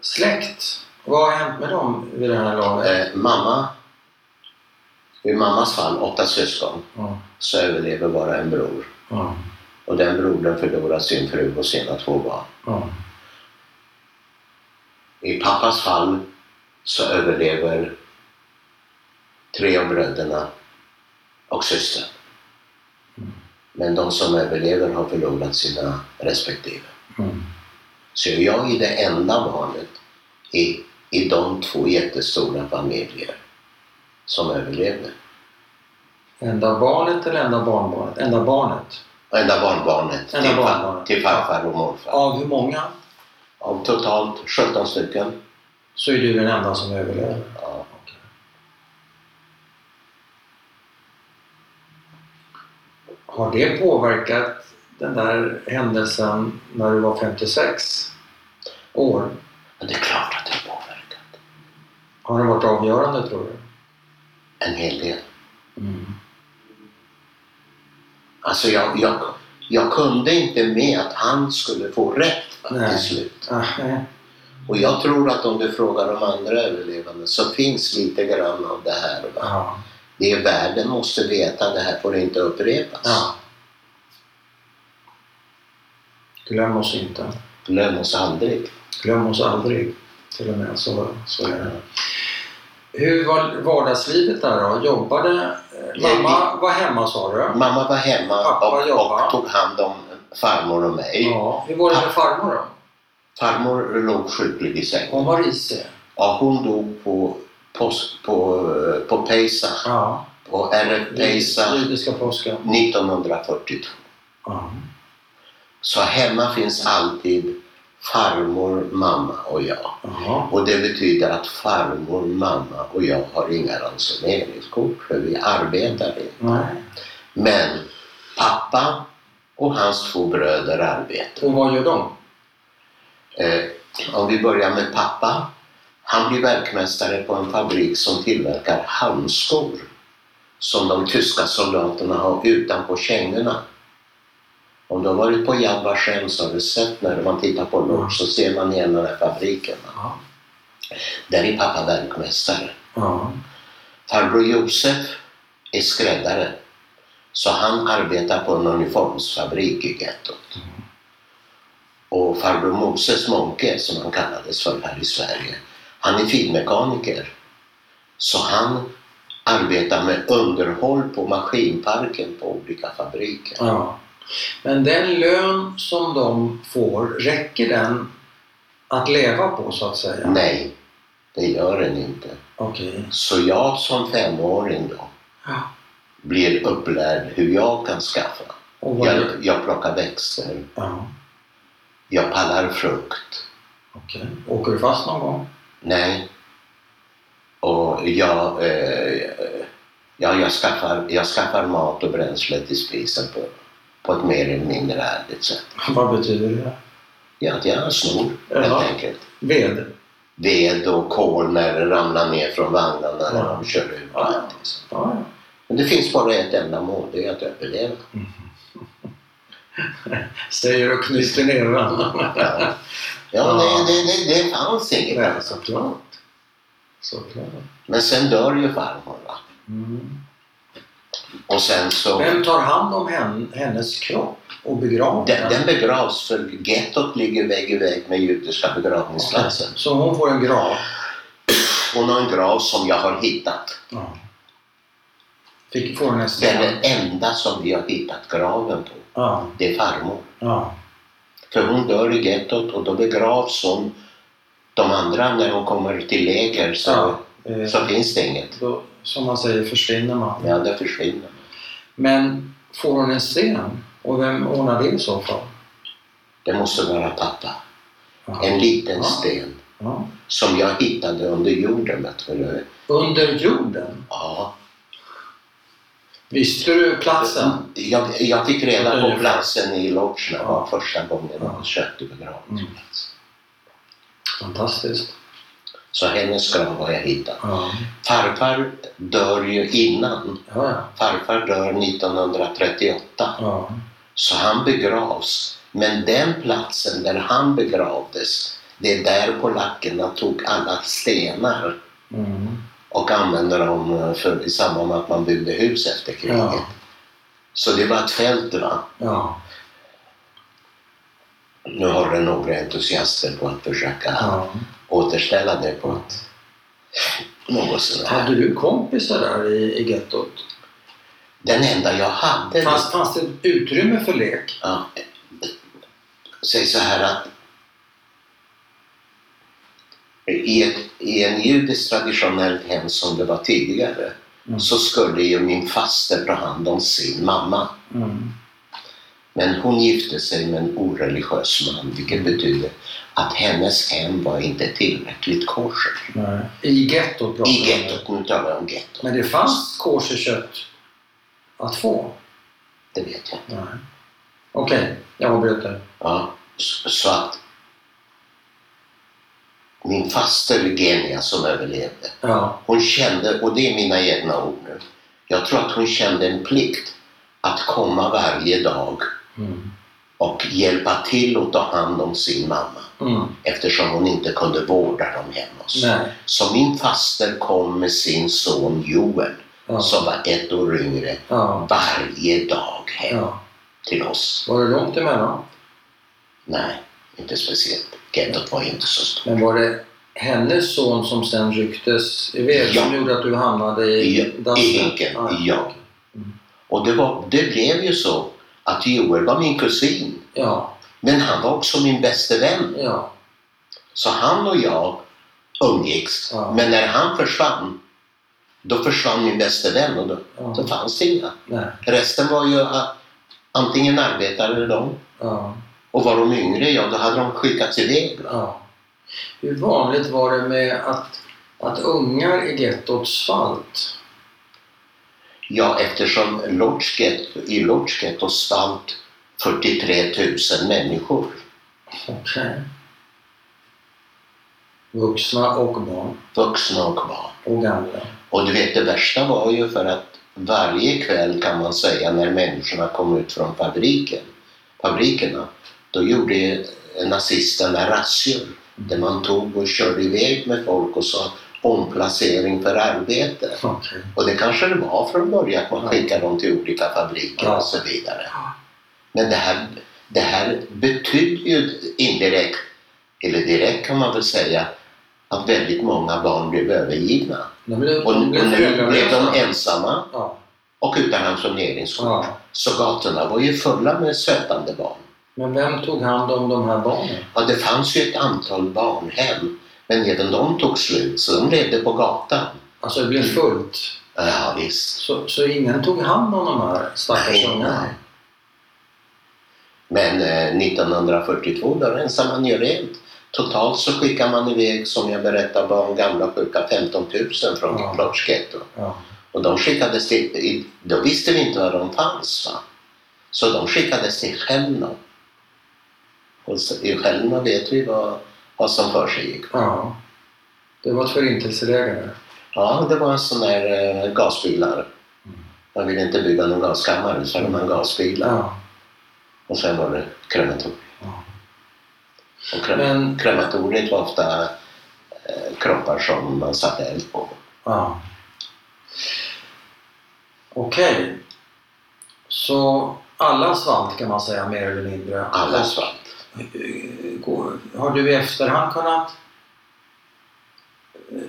S1: släkt, vad har hänt med dem vid det här laget?
S2: Eh, mamma, i mammas fall, åtta syskon,
S1: Ja,
S2: så överlever bara en bror.
S1: ja,
S2: Och den brodern förlorar sin fru och sina två barn.
S1: ja.
S2: I pappas fall så överlever tre av bröderna och systern. Men de som överlever har förlorat sina respektive.
S1: Mm.
S2: Så jag är det enda barnet i, i de två jättestora familjer som överlevde.
S1: Enda barnet eller enda barnbarnet? Enda barnet.
S2: Enda barnbarnet
S1: Enda
S2: till,
S1: barnbarnet.
S2: till farfar och morfar.
S1: Av hur många
S2: Av totalt 17 stycken.
S1: så är du den enda som överlever?
S2: Ja.
S1: Okej. Har det påverkat den där händelsen när du var 56 år?
S2: Men det är klart att det har påverkat.
S1: Har det varit avgörande tror du?
S2: En hel del.
S1: Mm.
S2: Alltså jag, jag, jag kunde inte med att han skulle få rätt
S1: Nej.
S2: till slut.
S1: Ah, nej.
S2: Och jag tror att om du frågar de andra överlevande så finns lite grann av det här. Va?
S1: Ja.
S2: Det är världen måste veta, det här får inte upprepas.
S1: ja. Glöm oss inte.
S2: Glöm oss aldrig.
S1: Glöm oss aldrig. Till och med så, så är det. Hur var vardagslivet där då? Jobbade... eh, Mamma var hemma sa du?
S2: Mamma var hemma
S1: Pappa
S2: och,
S1: jobbade.
S2: och tog hand om farmor och mig.
S1: Ja. Hur var det med farmor då?
S2: Farmor låg sjuklig i sängen.
S1: Hon var risig?
S2: Ja, hon dog på, på, på, på Pejsa,
S1: Ja.
S2: på RF Pejsa
S1: Judiska påsken?
S2: 1942.
S1: Ja.
S2: Så hemma finns alltid farmor, mamma och jag.
S1: Jaha.
S2: Och det betyder att farmor, mamma och jag har inga ransoneringskort för vi arbetar inte.
S1: Nej.
S2: Men pappa och hans två bröder arbetar.
S1: Och vad gör de?
S2: Eh, om vi börjar med pappa. Han blir verkmästare på en fabrik som tillverkar handskor som de tyska soldaterna har utanpå kängorna. Om du har varit på Yad Vashem så har du sett när man tittar på Lodz så ser man igen den här fabriken.
S1: Ja.
S2: Där är pappa verkmästare.
S1: Ja.
S2: Farbror Josef är skräddare. Så han arbetar på en uniformsfabrik i gettot. Och farbror Moses Monke, som han kallades för här i Sverige, han är finmekaniker. Så han arbetar med underhåll på maskinparken på olika fabriker.
S1: ja. Men den lön som de får, räcker den att leva på så att säga?
S2: Nej, det gör den inte.
S1: Okej.
S2: Så jag som femåring då
S1: Ja.
S2: blir upplärd hur jag kan skaffa. Jag, jag plockar växter,
S1: Ja.
S2: jag pallar frukt.
S1: Okej. Åker du fast någon gång?
S2: Nej. Och jag, eh, ja, jag, skaffar, jag skaffar mat och bränsle till spisen på, på ett mer eller mindre ärligt sätt.
S1: vad betyder det?
S2: Ja, att jag snor
S1: Jaha.
S2: helt enkelt.
S1: Ved?
S2: Ved och kol när det ramlar ner från vagnarna när
S1: Ja.
S2: de kör ut.
S1: Ja. Ja.
S2: Men det finns bara ett enda mål, det är att överleva.
S1: Säger och knyter ner varandra.
S2: Ja, ja. Det, det, det, fanns inget annat.
S1: såklart. Såklart.
S2: Men sen dör ju farmor. Va?
S1: Mm.
S2: Och sen så...
S1: Vem tar hand om hen, hennes kropp? och begravd?
S2: Den, den begravs för gettot ligger vägg i vägg med judiska begravningsplatsen.
S1: Så hon får en grav?
S2: Hon har en grav som jag har hittat.
S1: Ja. Fick, får hon en
S2: Det är den enda som vi har hittat graven på.
S1: Ja.
S2: Det är farmor.
S1: ja.
S2: För hon dör i gettot och då begravs hon. De andra, när hon kommer till läger så,
S1: ja. Eh,
S2: så finns det inget.
S1: då, som man säger försvinner man.
S2: Ja, det försvinner.
S1: Men får hon en sten? Och vem ordnar det i så fall?
S2: Det måste vara pappa.
S1: Ja.
S2: En liten
S1: Ja.
S2: sten
S1: Ja.
S2: som jag hittade under jorden.
S1: Under jorden?
S2: Ja.
S1: Visste du platsen?
S2: Jag, jag fick reda på platsen i Lodge
S1: Ja.
S2: första gången
S1: Ja.
S2: jag köpte begravningsplats.
S1: Fantastiskt.
S2: Så hennes grav har jag hittat.
S1: Ja.
S2: Farfar dör ju innan.
S1: Ja, ja.
S2: Farfar dör 1938.
S1: ja.
S2: Så han begravs. Men den platsen där han begravdes, det är där polackerna tog alla stenar
S1: Mm.
S2: och använde dem för, i samband med att man byggde hus efter kriget.
S1: Ja.
S2: Så det var ett fält. Va?
S1: Ja.
S2: Nu har det några entusiaster på att försöka
S1: ja.
S2: Återställa det på ett något sånt här.
S1: Hade du kompisar där i, i gettot?
S2: Den enda jag hade,
S1: Fanns, fanns det utrymme för lek?
S2: ja, säg så här att i, ett, i en judiskt traditionellt hem som det var tidigare
S1: Mm.
S2: så skulle ju min faster ta hand om sin mamma.
S1: Mm.
S2: Men hon gifte sig med en oreligiös man vilket betyder att hennes hem var inte tillräckligt kosher.
S1: Nej. I gettot pratar
S2: I gettot, nu talar jag om gettot.
S1: Men det fanns kosherkött att få?
S2: Det vet jag.
S1: Nej. Okej, jag avbröt dig.
S2: Ja, så så att min faster Genia som överlevde,
S1: Ja.
S2: hon kände, och det är mina egna ord nu, jag tror att hon kände en plikt att komma varje dag
S1: Mm.
S2: Och hjälpa till att ta hand om sin mamma
S1: Mm.
S2: eftersom hon inte kunde vårda dem hemma hos.
S1: Nej.
S2: Så min faster kom med sin son Joel
S1: Ja.
S2: som var ett år yngre
S1: Ja.
S2: varje dag hem
S1: ja.
S2: till oss.
S1: Var det långt emellan?
S2: Nej, inte speciellt. Gettot var inte så stort.
S1: Men var det hennes son som sen rycktes iväg
S2: Ja.
S1: som gjorde att du hamnade i
S2: I,
S1: dassen?
S2: i hinken,
S1: Ja.
S2: ja. Och det, var, det blev ju så att Joel var min kusin,
S1: Ja.
S2: men han var också min bäste vän.
S1: Ja.
S2: Så han och jag umgicks.
S1: Ja.
S2: Men när han försvann, då försvann min bäste vän och då,
S1: Ja.
S2: då fanns det inga.
S1: Nej.
S2: Resten var ju uh, antingen arbetade de
S1: Ja.
S2: och var de yngre, ja då hade de skickats iväg.
S1: Ja. Hur vanligt var det med att, att ungar i gettot svalt?
S2: Ja, eftersom Lodz i Lodz Ghetto svalt 43 000 människor.
S1: Okej. Vuxna och barn.
S2: Vuxna och barn.
S1: Och gamla.
S2: Och du vet, det värsta var ju för att varje kväll kan man säga när människorna kom ut från fabriken, fabrikerna, då gjorde nazisterna razzior där man tog och körde iväg med folk och sa omplacering för arbete.
S1: Okej.
S2: Och det kanske det var från början att man
S1: Ja.
S2: skickade dem till olika fabriker
S1: Ja.
S2: och så vidare.
S1: Ja.
S2: Men det här, det här betydde ju indirekt, eller direkt kan man väl säga, att väldigt många barn blev övergivna.
S1: De blev,
S2: Och, och
S1: de blev
S2: nu blev de ensamma
S1: Ja.
S2: och utan ransoneringskort.
S1: ja.
S2: Så gatorna var ju fulla med sötande barn.
S1: Men vem tog hand om de här barnen?
S2: Ja, det fanns ju ett antal barnhem, men även de tog slut, så de levde på gatan.
S1: Alltså det blev fullt.
S2: Ja, visst.
S1: Så, så ingen tog hand om de här stackars
S2: Nej,
S1: ungarna?
S2: Men eh, 1942 då rensade man ju rent. Totalt så skickar man iväg, som jag berättade, barn, gamla sjuka 15 000 från
S1: Ja.
S2: Lodz Ghetto.
S1: Ja.
S2: Och de skickades till, då visste vi inte var de fanns. Va? Så de skickades till Chelmno. Och så, i Chelmno vet vi vad, vad som för sig gick.
S1: ja. Det var ett förintelseläger.
S2: Ja, det var en sån där eh, gasbilar.
S1: Mm.
S2: Man ville inte bygga någon gaskammare så hade man gasbilar.
S1: Ja.
S2: Och sen var det krematorium.
S1: Ja.
S2: Och krem-
S1: Men-
S2: krematoriet var ofta eh, kroppar som man satte eld på.
S1: ja. Okej. Så alla svalt kan man säga mer eller mindre.
S2: Alla svalt.
S1: Går- Har du i efterhand kunnat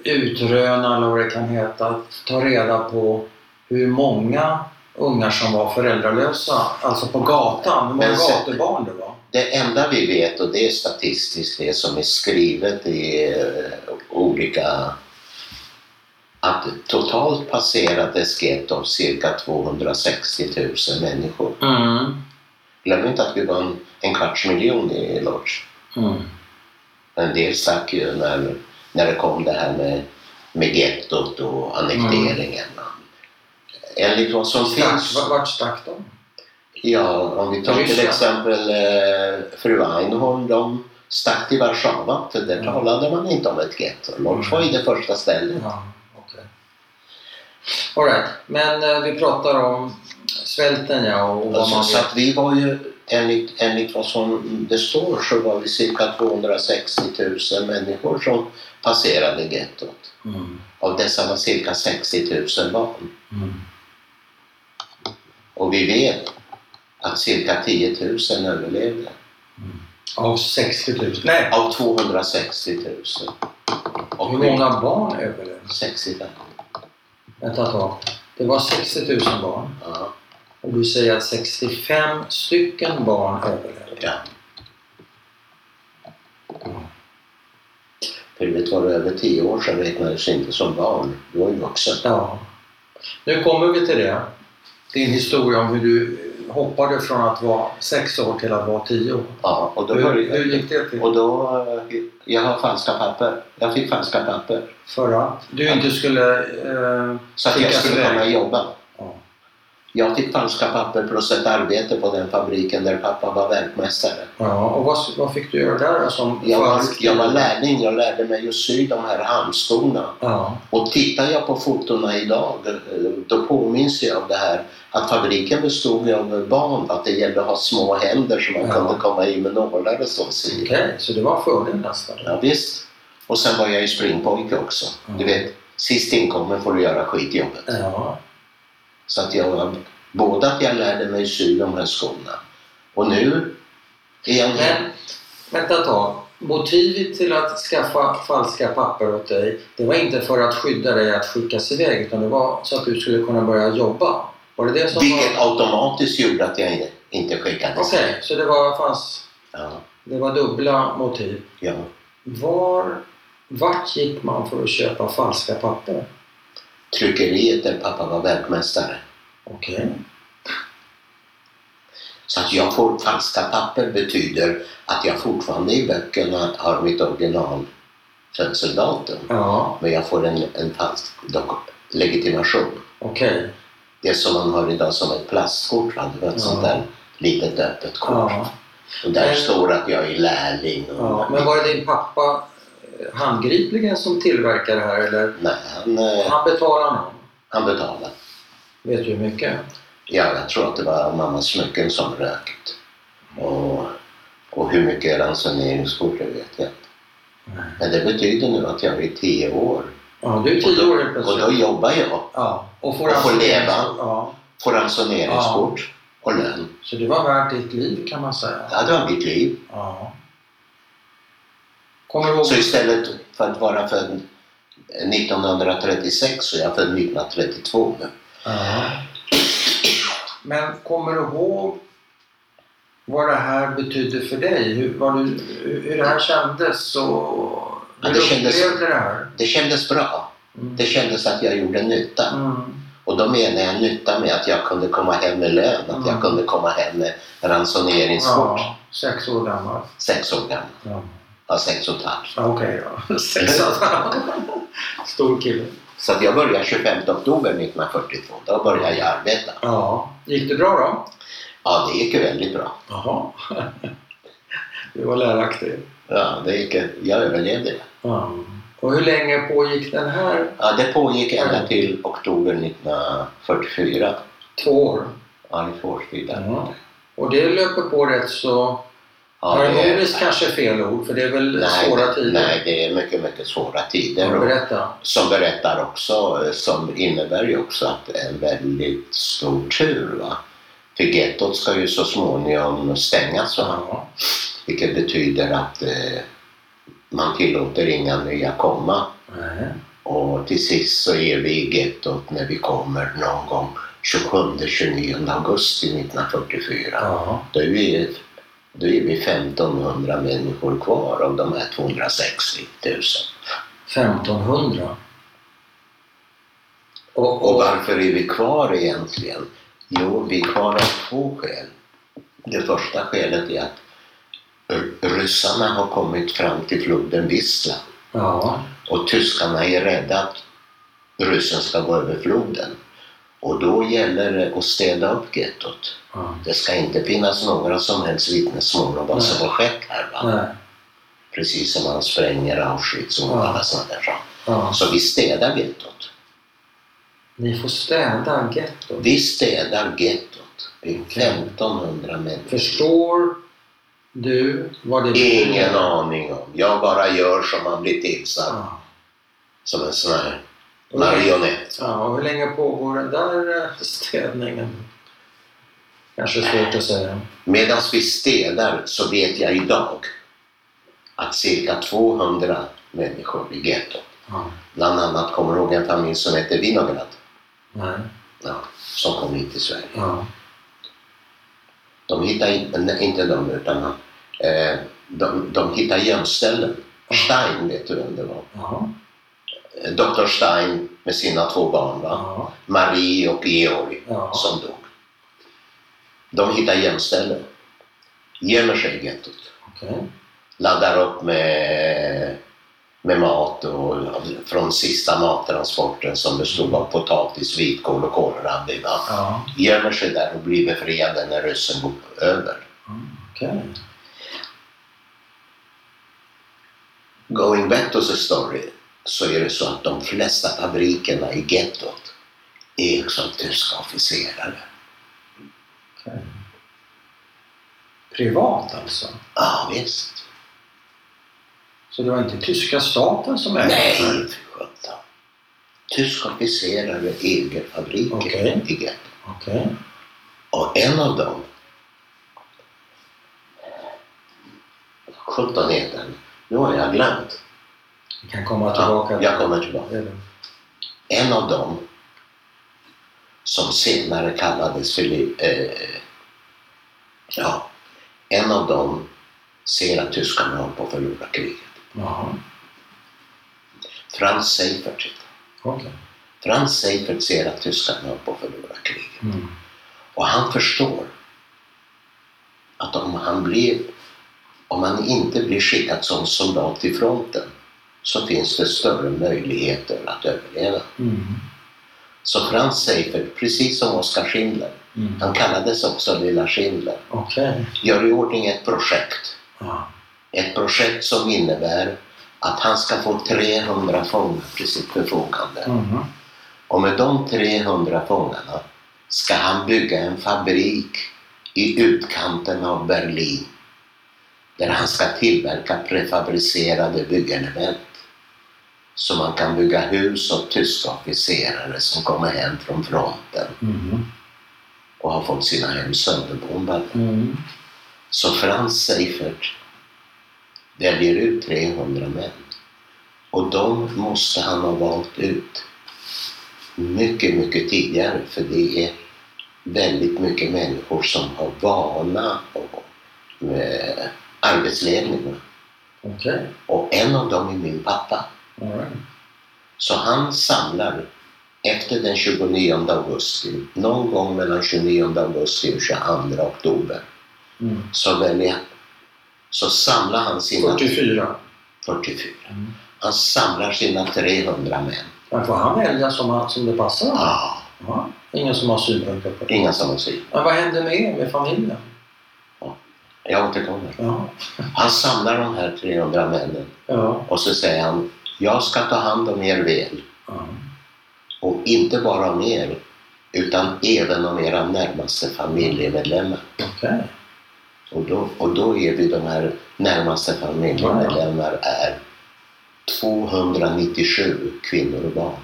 S1: utröna, eller vad det kan heta, ta reda på hur många ungar som var föräldralösa, alltså på gatan, hur många
S2: sen-
S1: gatubarn det var?
S2: Det enda vi vet, och det är statistiskt, det som är skrivet i eh, olika... Att totalt passerades gettot cirka 260 000 människor.
S1: Mm.
S2: Glöm inte att vi var en, en kvarts miljon i Lodz.
S1: Mm.
S2: En del stack ju när, när det kom det här med, med gettot och annekteringen. Enligt vad som
S1: Stack,
S2: finns...
S1: vart- stack de?
S2: Ja, om vi tar till exempel eh, fru Einhorn, de stack till Warszawa, där
S1: Mm.
S2: talade man inte om ett getto. Lodz var ju det första stället.
S1: Ja, okej. All right. men eh, vi pratar om svälten ja, och vad
S2: Alltså,
S1: man
S2: så att vi var ju, enligt, enligt vad som det står, så var vi cirka 260 000 människor som passerade gettot.
S1: Mm.
S2: Av dessa var cirka 60 000 barn.
S1: Mm.
S2: Och vi vet att cirka 10 000 överlevde.
S1: Av 60 000? Nej,
S2: Av 260 000. Och
S1: hur många barn överlevde?
S2: 65.
S1: Vänta ett tag. Det var 60 000 barn
S2: Ja.
S1: Och du säger att 65 stycken barn överlevde.
S2: ja. För du vet, var över 10 år sedan räknades inte som barn. Du var ju vuxen.
S1: Ja. Nu kommer vi till det. Din historia om hur du hoppade från att vara 6 år till att vara 10 år.
S2: Ja, och då
S1: Hur,
S2: började
S1: hur gick det till?
S2: Och då, eh, jag har falska papper. Jag fick falska papper.
S1: För att du inte skulle... Eh,
S2: Så att jag skulle kunna jobba.
S1: Ja.
S2: Jag fick falska papper plus ett arbete på den fabriken där pappa var verkmästare.
S1: ja. Och vad, vad fick du göra där som
S2: Jag var, jag var lärling, jag lärde mig att sy de här handskorna.
S1: Ja.
S2: Och tittar jag på fotona idag, då påminns jag av det här att fabriken bestod av barn, att det gällde att ha små händer så man
S1: Ja.
S2: kunde komma i med nålar och så.
S1: Okej, så det var fördel nästan?
S2: Ja, visst. Och sen var jag ju springpojke också. Du
S1: Mm.
S2: vet, sist inkommen får du göra skitjobbet.
S1: Ja.
S2: Så att jag både att jag lärde mig sy de här skorna och nu är jag
S1: Men vänta ett tag. Motivet till att skaffa falska papper åt dig, det var inte för att skydda dig att skickas iväg utan det var så att du skulle kunna börja jobba? Var det det som
S2: Vilket
S1: var...
S2: automatiskt gjorde att jag inte- skickades.
S1: Okej, så det var, fanns,
S2: Ja,
S1: det var dubbla motiv.
S2: ja.
S1: Var, vart gick man för att köpa falska papper?
S2: Tryckeriet där pappa var verkmästare.
S1: Okej.
S2: Så att jag får falska papper betyder att jag fortfarande i böckerna har mitt original födelsedatum.
S1: Ja,
S2: Men jag får en, en falsk legitimation.
S1: okej.
S2: Det som man har idag som ett plastkort, va? Det var ett
S1: Ja.
S2: sånt där litet öppet kort.
S1: Ja.
S2: Och där
S1: Men-
S2: står att jag är lärling. Och,
S1: Ja. Men var det din pappa handgripligen som tillverkade det här eller
S2: Nej, han, eh,
S1: han betalade någon?
S2: han betalade.
S1: Vet du hur mycket?
S2: Ja, jag tror att det var mammas smycken som rökt. Och, och hur mycket ransoneringskort, det vet jag inte. Men det betyder nu att jag är tio år.
S1: Ja, du är tio år helt
S2: och då jobbar jag.
S1: Ja, och får,
S2: och får
S1: ransonering-
S2: leva.
S1: Ja,
S2: Får ransoneringskort och lön.
S1: så det var värt ditt liv kan man säga.
S2: Ja, det var mitt liv.
S1: Ja. Kommer du ihåg?
S2: Så istället för att vara född 1936 så är jag född 1932 nu.
S1: Ja. Men kommer du ihåg vad det här betydde för dig? Hur, du, hur det här kändes och
S2: Ja,
S1: hur
S2: det
S1: du
S2: kändes-
S1: upplevde det här?
S2: Det kändes bra.
S1: Mm.
S2: Det kändes att jag gjorde nytta.
S1: Mm.
S2: Och då menar jag nytta med att jag kunde komma hem med lön, att
S1: Mm.
S2: jag kunde komma hem med ransoneringskort.
S1: Ja, sex år gammal.
S2: Sex år gammal.
S1: Ja.
S2: Ja, sex och ett halvt.
S1: Ja, Okej år Stor kille.
S2: Så att jag började 25 oktober 1942. Då började jag arbeta.
S1: Ja. Gick det bra då?
S2: Ja, det gick väldigt bra.
S1: Jaha. Du var läraktig.
S2: Ja, det gick, jag överlevde det.
S1: Ja. Och hur länge pågick den här?
S2: Ja, det pågick ända till oktober 1944.
S1: Två år.
S2: Ja, i två års tid.
S1: Ja. Och det löper på rätt så
S2: Ja,
S1: harmoniskt kanske är fel ord, för det är väl
S2: nej,
S1: svåra tider?
S2: Nej, det är mycket, mycket svåra tider. Och,
S1: berätta.
S2: som berättar också, som innebär ju också att det är en väldigt stor tur. Va? För gettot ska ju så småningom stängas va?
S1: Ja.
S2: Vilket betyder att eh, man tillåter inga nya komma.
S1: Nej.
S2: Och till sist så är vi i gettot när vi kommer någon gång 27-29 augusti 1944.
S1: Ja.
S2: Då är vi, då är vi 1500 människor kvar av de här 260 000.
S1: 1500. Och,
S2: Och varför är vi kvar egentligen? Jo, vi är kvar av två skäl. Det första skälet är att ryssarna har kommit fram till floden Wisla
S1: Ja.
S2: och tyskarna är rädda att ryssen ska gå över floden. Och då gäller det att städa upp gettot.
S1: ja.
S2: Det ska inte finnas några som helst vittnesmål om vad som har skett här. Va?
S1: Nej.
S2: Precis som man spränger Auschwitz och
S1: Ja.
S2: alla sådana där.
S1: Ja.
S2: Så vi städar gettot.
S1: Ni får städa gettot.
S2: Vi städar gettot. Vi är
S1: Okej.
S2: 1500 människor.
S1: Förstår du vad det
S2: Ingen aning om. Jag bara gör som man blir tillsagd.
S1: Ja.
S2: Som en sån här marionett.
S1: Ja, och hur länge pågår den där eh, städningen? Kanske svårt att säga.
S2: Medan vi städar så vet jag idag att cirka 200 människor i gettot.
S1: Ja.
S2: Bland annat kommer du ihåg en familj som heter Vinograd.
S1: Nej.
S2: Ja, som kom hit till Sverige.
S1: Ja.
S2: De hittar inte, de utan eh, de, de hittar gömställen. Stein vet du vem det var?
S1: Ja.
S2: Eh, Dr Stein med sina två barn?
S1: Ja.
S2: Marie och Georg,
S1: Ja.
S2: som dog. De hittar gömställen. Gömmer sig i gettot.
S1: Okej.
S2: Laddar upp med, med mat och, från sista mattransporten som bestod av potatis, vitkål och kålrabbi.
S1: Ja.
S2: Gömmer sig där och blir befriade när ryssen går över.
S1: Okej.
S2: Going back to the story så är det så att de flesta fabrikerna i gettot ägs av tyska officerare.
S1: Okej. Privat alltså?
S2: Ja, visst.
S1: Så det var inte tyska staten som ägde
S2: Nej, för sjutton. Tyska officerare äger fabriker
S1: Okej.
S2: i gettot.
S1: Okej.
S2: Och en av dem, 17 heter. Nu har jag glömt.
S1: Kan komma tillbaka.
S2: Ja, jag kommer tillbaka.
S1: Eller-
S2: En av dem som senare kallades för... Eh, ja, en av dem ser att tyskarna håller på att förlora kriget.
S1: Jaha.
S2: Frans Seifert heter.
S1: Okej.
S2: Frans Seifert ser att tyskarna håller på att förlora kriget.
S1: Mm.
S2: Och han förstår att om han blir, om han inte blir skickad som soldat till fronten så finns det större möjligheter att överleva.
S1: Mm.
S2: Så Frans Seifert, precis som Oskar Schindler,
S1: Mm.
S2: han kallades också Lilla Schindler,
S1: Okej.
S2: gör i ordning ett projekt.
S1: Ja.
S2: Ett projekt som innebär att han ska få 300 fångar till sitt förfogande.
S1: Mm.
S2: Och med de 300 fångarna ska han bygga en fabrik i utkanten av Berlin där han ska tillverka prefabricerade byggelement så man kan bygga hus åt tyska officerare som kommer hem från fronten
S1: Mm.
S2: och har fått sina hem sönderbombade.
S1: Mm.
S2: Så Frans Seifert väljer ut 300 män och de måste han ha valt ut mycket, mycket tidigare för det är väldigt mycket människor som har vana och med arbetsledning.
S1: Okej.
S2: Och en av dem är min pappa.
S1: Right.
S2: Så han samlar efter den 29 augusti, någon gång mellan 29 augusti och 22 oktober,
S1: Mm.
S2: så väljer så samlar han sina
S1: 44.
S2: 44.
S1: Mm.
S2: Han samlar sina 300 män.
S1: Men får han välja som, som det passar honom?
S2: Ja,
S1: Ja. Ingen som har synpunkter på det?
S2: inga som har syn.
S1: Men vad hände med er, med familjen?
S2: Jag återkommer.
S1: Ja.
S2: Han samlar de här 300 männen
S1: Ja.
S2: och så säger han Jag ska ta hand om er väl.
S1: ja.
S2: Och inte bara om er utan även om era närmaste familjemedlemmar.
S1: Okej.
S2: Och då, och då är vi de här närmaste familjemedlemmar är 297 kvinnor och barn.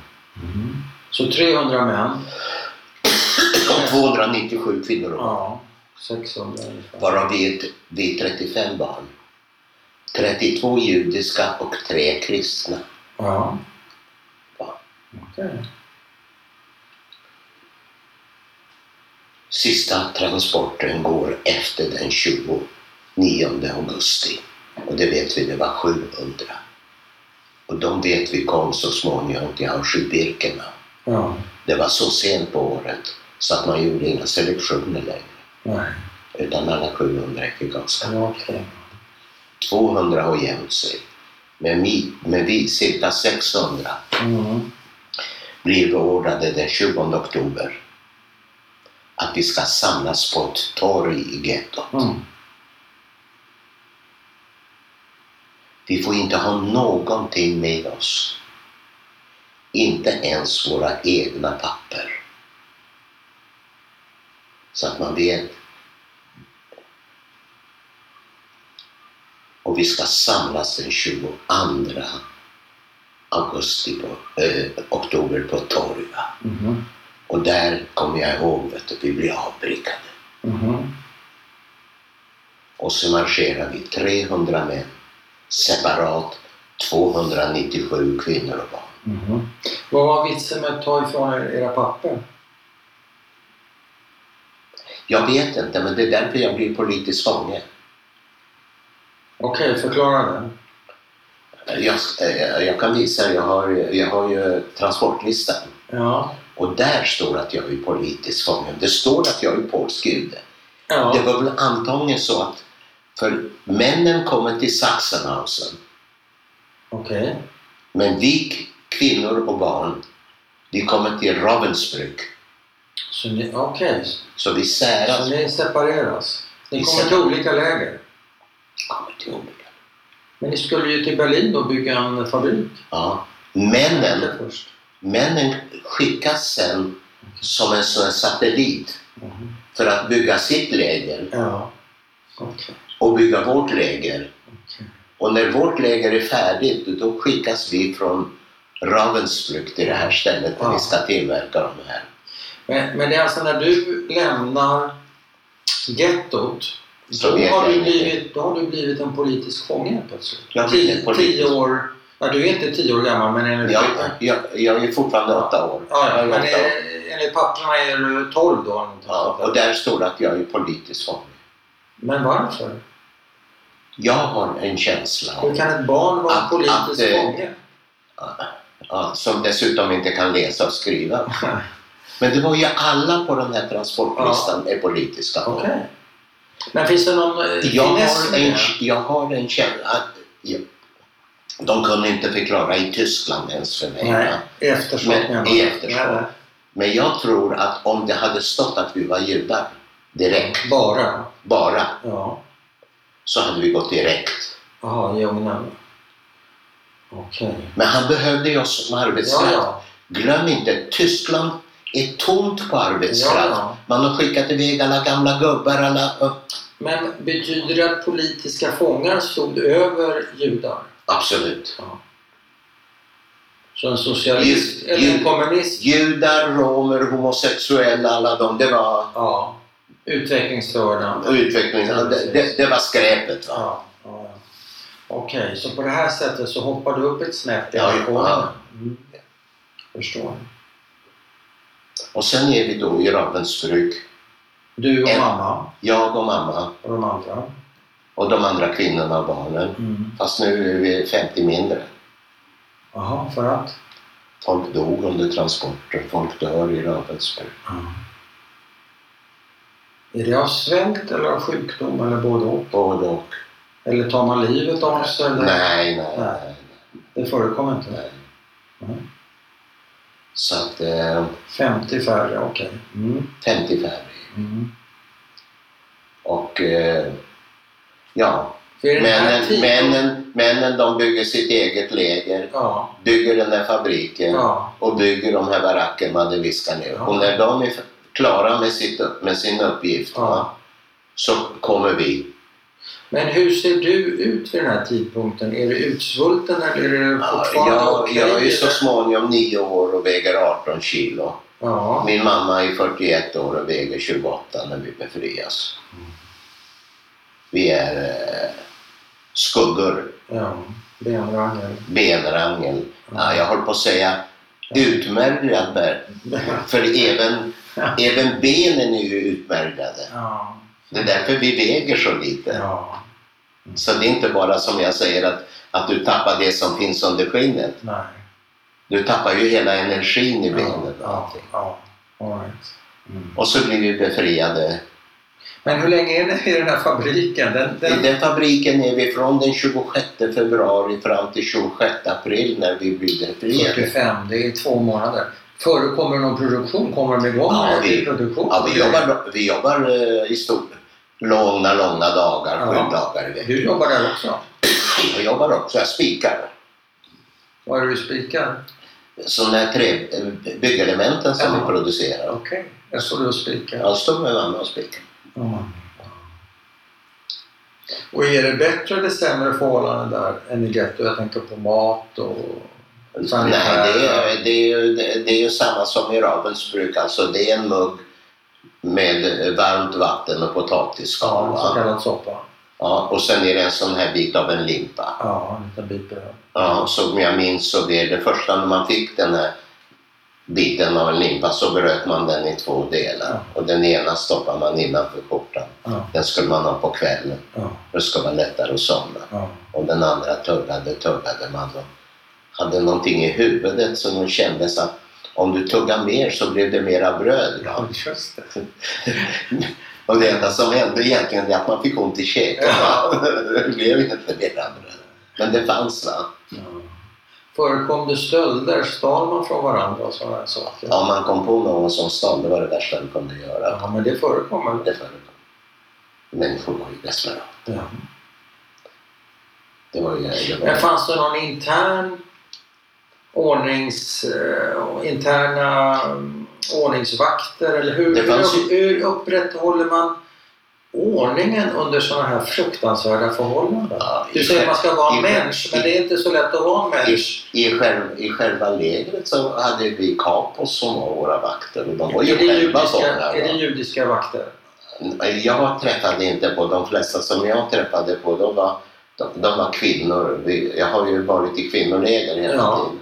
S1: Mm. Så 300 män
S2: och 297 kvinnor och barn.
S1: Ja, 600 ungefär.
S2: Varav vi är, vi är 35 barn. 32 judiska och 3 kristna.
S1: Ja.
S2: Ja. Sista transporten går efter den 29 augusti. Och det vet vi, det var 700. Och de vet vi kom så småningom till Auschwitz-Birkenau.
S1: Ja.
S2: Det var så sent på året så att man gjorde inga selektioner längre.
S1: Nej.
S2: Utan alla 700 gick av.
S1: Ja, okej.
S2: 200 har gömt sig. Men vi, men vi, cirka 600,
S1: Mm.
S2: blir beordrade den 20 oktober att vi ska samlas på ett torg i gettot.
S1: Mm.
S2: Vi får inte ha någonting med oss. Inte ens våra egna papper. Så att man vet. Och vi ska samlas den 22 augusti på, eh, oktober på torg. va.
S1: Mhm.
S2: Och där kommer jag ihåg att vi blir avbrickade.
S1: Mhm.
S2: Och så marscherar vi 300 män separat 297 kvinnor och barn.
S1: Mhm. Vad var vitsen med att ta ifrån er era papper?
S2: Jag vet inte, men det är därför jag blir politisk fånge.
S1: Okej, förklara det.
S2: Jag, eh, jag kan visa, jag har, jag har ju transportlistan.
S1: Ja.
S2: Och där står att jag är politisk fånge. Det står att jag är polsk jude.
S1: Ja.
S2: Det var väl antagligen så att för männen kommer till Sachsenhausen,
S1: Okej.
S2: men vi kvinnor och barn, vi kommer till Ravensbrück.
S1: Så okej.
S2: Så vi
S1: Så
S2: säras.
S1: ni separeras? Ni
S2: Vi
S1: kommer till
S2: separeras.
S1: olika läger?
S2: Kommer.
S1: Men ni skulle ju till Berlin och bygga en fabrik.
S2: Ja. Männen, männen skickas sen som en sån satellit
S1: Mhm.
S2: för att bygga sitt läger
S1: Ja. Okej.
S2: och bygga vårt läger.
S1: Okej.
S2: Och när vårt läger är färdigt då skickas vi från Ravensbrück till det här stället där
S1: Ja.
S2: vi ska tillverka de här.
S1: Men, men det är alltså när du lämnar gettot
S2: Så
S1: då har, du blivit, då har du blivit en politisk fånge plötsligt.
S2: Jag
S1: tio,
S2: politisk-
S1: tio år, ja, du är inte tio år gammal men enligt,
S2: Jag, jag, jag är fortfarande åtta år.
S1: ja, ja,
S2: är
S1: men
S2: åtta år.
S1: eh, enligt papperna är du tolv då.
S2: Ja, och där står det att jag är politisk fånge.
S1: Men varför?
S2: Jag har en känsla av
S1: Hur kan ett barn vara
S2: Att-
S1: politisk
S2: att, eh,
S1: fånge?
S2: ja, som dessutom inte kan läsa och skriva. Men det var ju alla på den här transportlistan är politiska
S1: Okej. Men finns det någon eh,
S2: Jag har en, jag har en känsla att jag, de kunde inte förklara i Tyskland ens för mig.
S1: Nej, i efterskott
S2: Men, i efterskott. Men jag tror att om det hade stått att vi var judar direkt,
S1: Bara?
S2: bara,
S1: Ja.
S2: så hade vi gått direkt.
S1: Jaha, i ugnen. Okej.
S2: Men han behövde ju oss som
S1: Ja,
S2: arbetskraft.
S1: ja.
S2: Glöm inte, Tyskland är tomt på arbetskraft.
S1: Ja, ja.
S2: Man har skickat iväg alla gamla gubbar, alla...
S1: Men betyder det att politiska fångar stod över judar?
S2: Absolut.
S1: Så en socialist
S2: Ju-
S1: eller en kommunist?
S2: Judar, romer, homosexuella, alla de, det var
S1: Ja. Utvecklingsstörda?
S2: utvecklingen. Det, det, det var skräpet. Va?
S1: Ja. ja. ja. Okej, så på det här sättet så hoppar du upp ett snäpp i
S2: Ja, ja.
S1: Mm. Förstår.
S2: Och sen är vi då i Ravensbrück,
S1: Du och
S2: En-
S1: mamma
S2: jag och mamma
S1: och de andra?
S2: och de andra kvinnorna och barnen.
S1: Mm.
S2: Fast nu är vi 50 mindre.
S1: Jaha, för att?
S2: Folk dog under transporten, folk dör i Ravensbrück.
S1: Är det av svält eller av sjukdom eller både och?
S2: Både och.
S1: Eller tar man livet av sig? Eller?
S2: Nej, nej,
S1: Nej.
S2: nej.
S1: Det förekommer inte?
S2: nej.
S1: Mm.
S2: Så att eh,
S1: 50 färre, okej. Mm.
S2: 50 färre.
S1: Mm.
S2: Och eh, ja, männen,
S1: tiden-
S2: männen, männen de bygger sitt eget läger,
S1: Ja,
S2: bygger den där fabriken
S1: ja.
S2: och bygger de här barackerna där vi ska ner.
S1: Ja.
S2: Och när de är klara med, sitt, med sin uppgift va, så kommer vi.
S1: Men hur ser du ut vid den här tidpunkten? Är du utsvulten eller är du
S2: Ja,
S1: fortfarande
S2: jag,
S1: okej,
S2: jag är ju så småningom nio år och väger 18 kilo.
S1: Ja.
S2: Min mamma är 41 år och väger 28 när vi befrias. Vi är eh, skuggor,
S1: ja. Benrangel.
S2: benrangel. Ja, jag håller på att säga utmärglad. bär. För även, även benen är ju utmärglade.
S1: Ja.
S2: Det är därför vi väger så lite.
S1: Ja.
S2: Så det är inte bara som jag säger att, att du tappar det som finns under skinnet.
S1: Nej.
S2: Du tappar ju hela energin i benen. och
S1: Ja. Ja. All right. Mm.
S2: Och så blir vi befriade.
S1: Men hur länge är ni i den här fabriken? Den,
S2: I
S1: den...
S2: den fabriken är vi från den 26 februari fram till 26 april när vi blir befriade.
S1: 45, det är två månader. Förekommer det någon produktion? Kommer de igång
S2: Ja,
S1: med
S2: vi-
S1: produktion?
S2: Ja, vi jobbar, vi jobbar eh, i stort. Långa, långa dagar, sju
S1: Ja.
S2: dagar i veckan.
S1: Du jobbar där också?
S2: Jag jobbar också, jag spikar.
S1: Vad är det du spikar?
S2: Sådana här trä, eh, byggelementen som
S1: Ja.
S2: vi producerar.
S1: Okej, jag står du och spikar.
S2: Jag står med mamma och spikar.
S1: Ja. Och är det bättre eller sämre förhållanden där än i getto? Jag tänker på mat och
S2: Nej,
S1: sanitär.
S2: det är, det, är det är ju samma som i Ravensbrück. Alltså det är en mugg med varmt vatten och potatisskal.
S1: Ja, så kallad soppa.
S2: Ja, och sen är det en sån här bit av en limpa.
S1: Ja, en liten bit bröd.
S2: Ja, som jag minns så det, det första när man fick den här biten av en limpa så bröt man den i två delar. Och den ena stoppar man innanför skjortan.
S1: Ja,
S2: Den skulle man ha på kvällen.
S1: ja,
S2: Det ska vara lättare att somna.
S1: ja.
S2: Och den andra tuggade, tuggade man hade någonting i huvudet som kändes att om du tuggar mer så blev det mera bröd.
S1: Ja, just det.
S2: Och det enda som hände egentligen är att man fick ont i käken. va? Det blev inte mera bröd. Men det fanns va.
S1: Ja. Förekom det stölder? Stal man från varandra och sådana saker?
S2: Om man kom på någon som stal, det var det värsta du kunde göra.
S1: Ja, men det förekommer.
S2: Det förekom. Människor var ju desperata.
S1: Ja.
S2: Det var ju... Det var,
S1: Men fanns det någon intern ordnings... eh, interna mm, ordningsvakter? Eller hur,
S2: Det fanns
S1: hur, hur upprätthåller man ordningen under sådana här fruktansvärda förhållanden?
S2: Ja,
S1: Du
S2: i
S1: säger att man ska vara en
S2: i-
S1: människa, men det är inte så lätt att vara en
S2: I,
S1: människa.
S2: i, själv, I själva lägret så hade vi kapos som var våra vakter och de var ju
S1: Är
S2: själva
S1: judiska,
S2: fångar.
S1: är det judiska vakter?
S2: Jag träffade inte på de flesta som jag träffade på. De var, de, de var kvinnor. Vi, jag har ju varit i kvinnoläger hela
S1: Ja.
S2: tiden.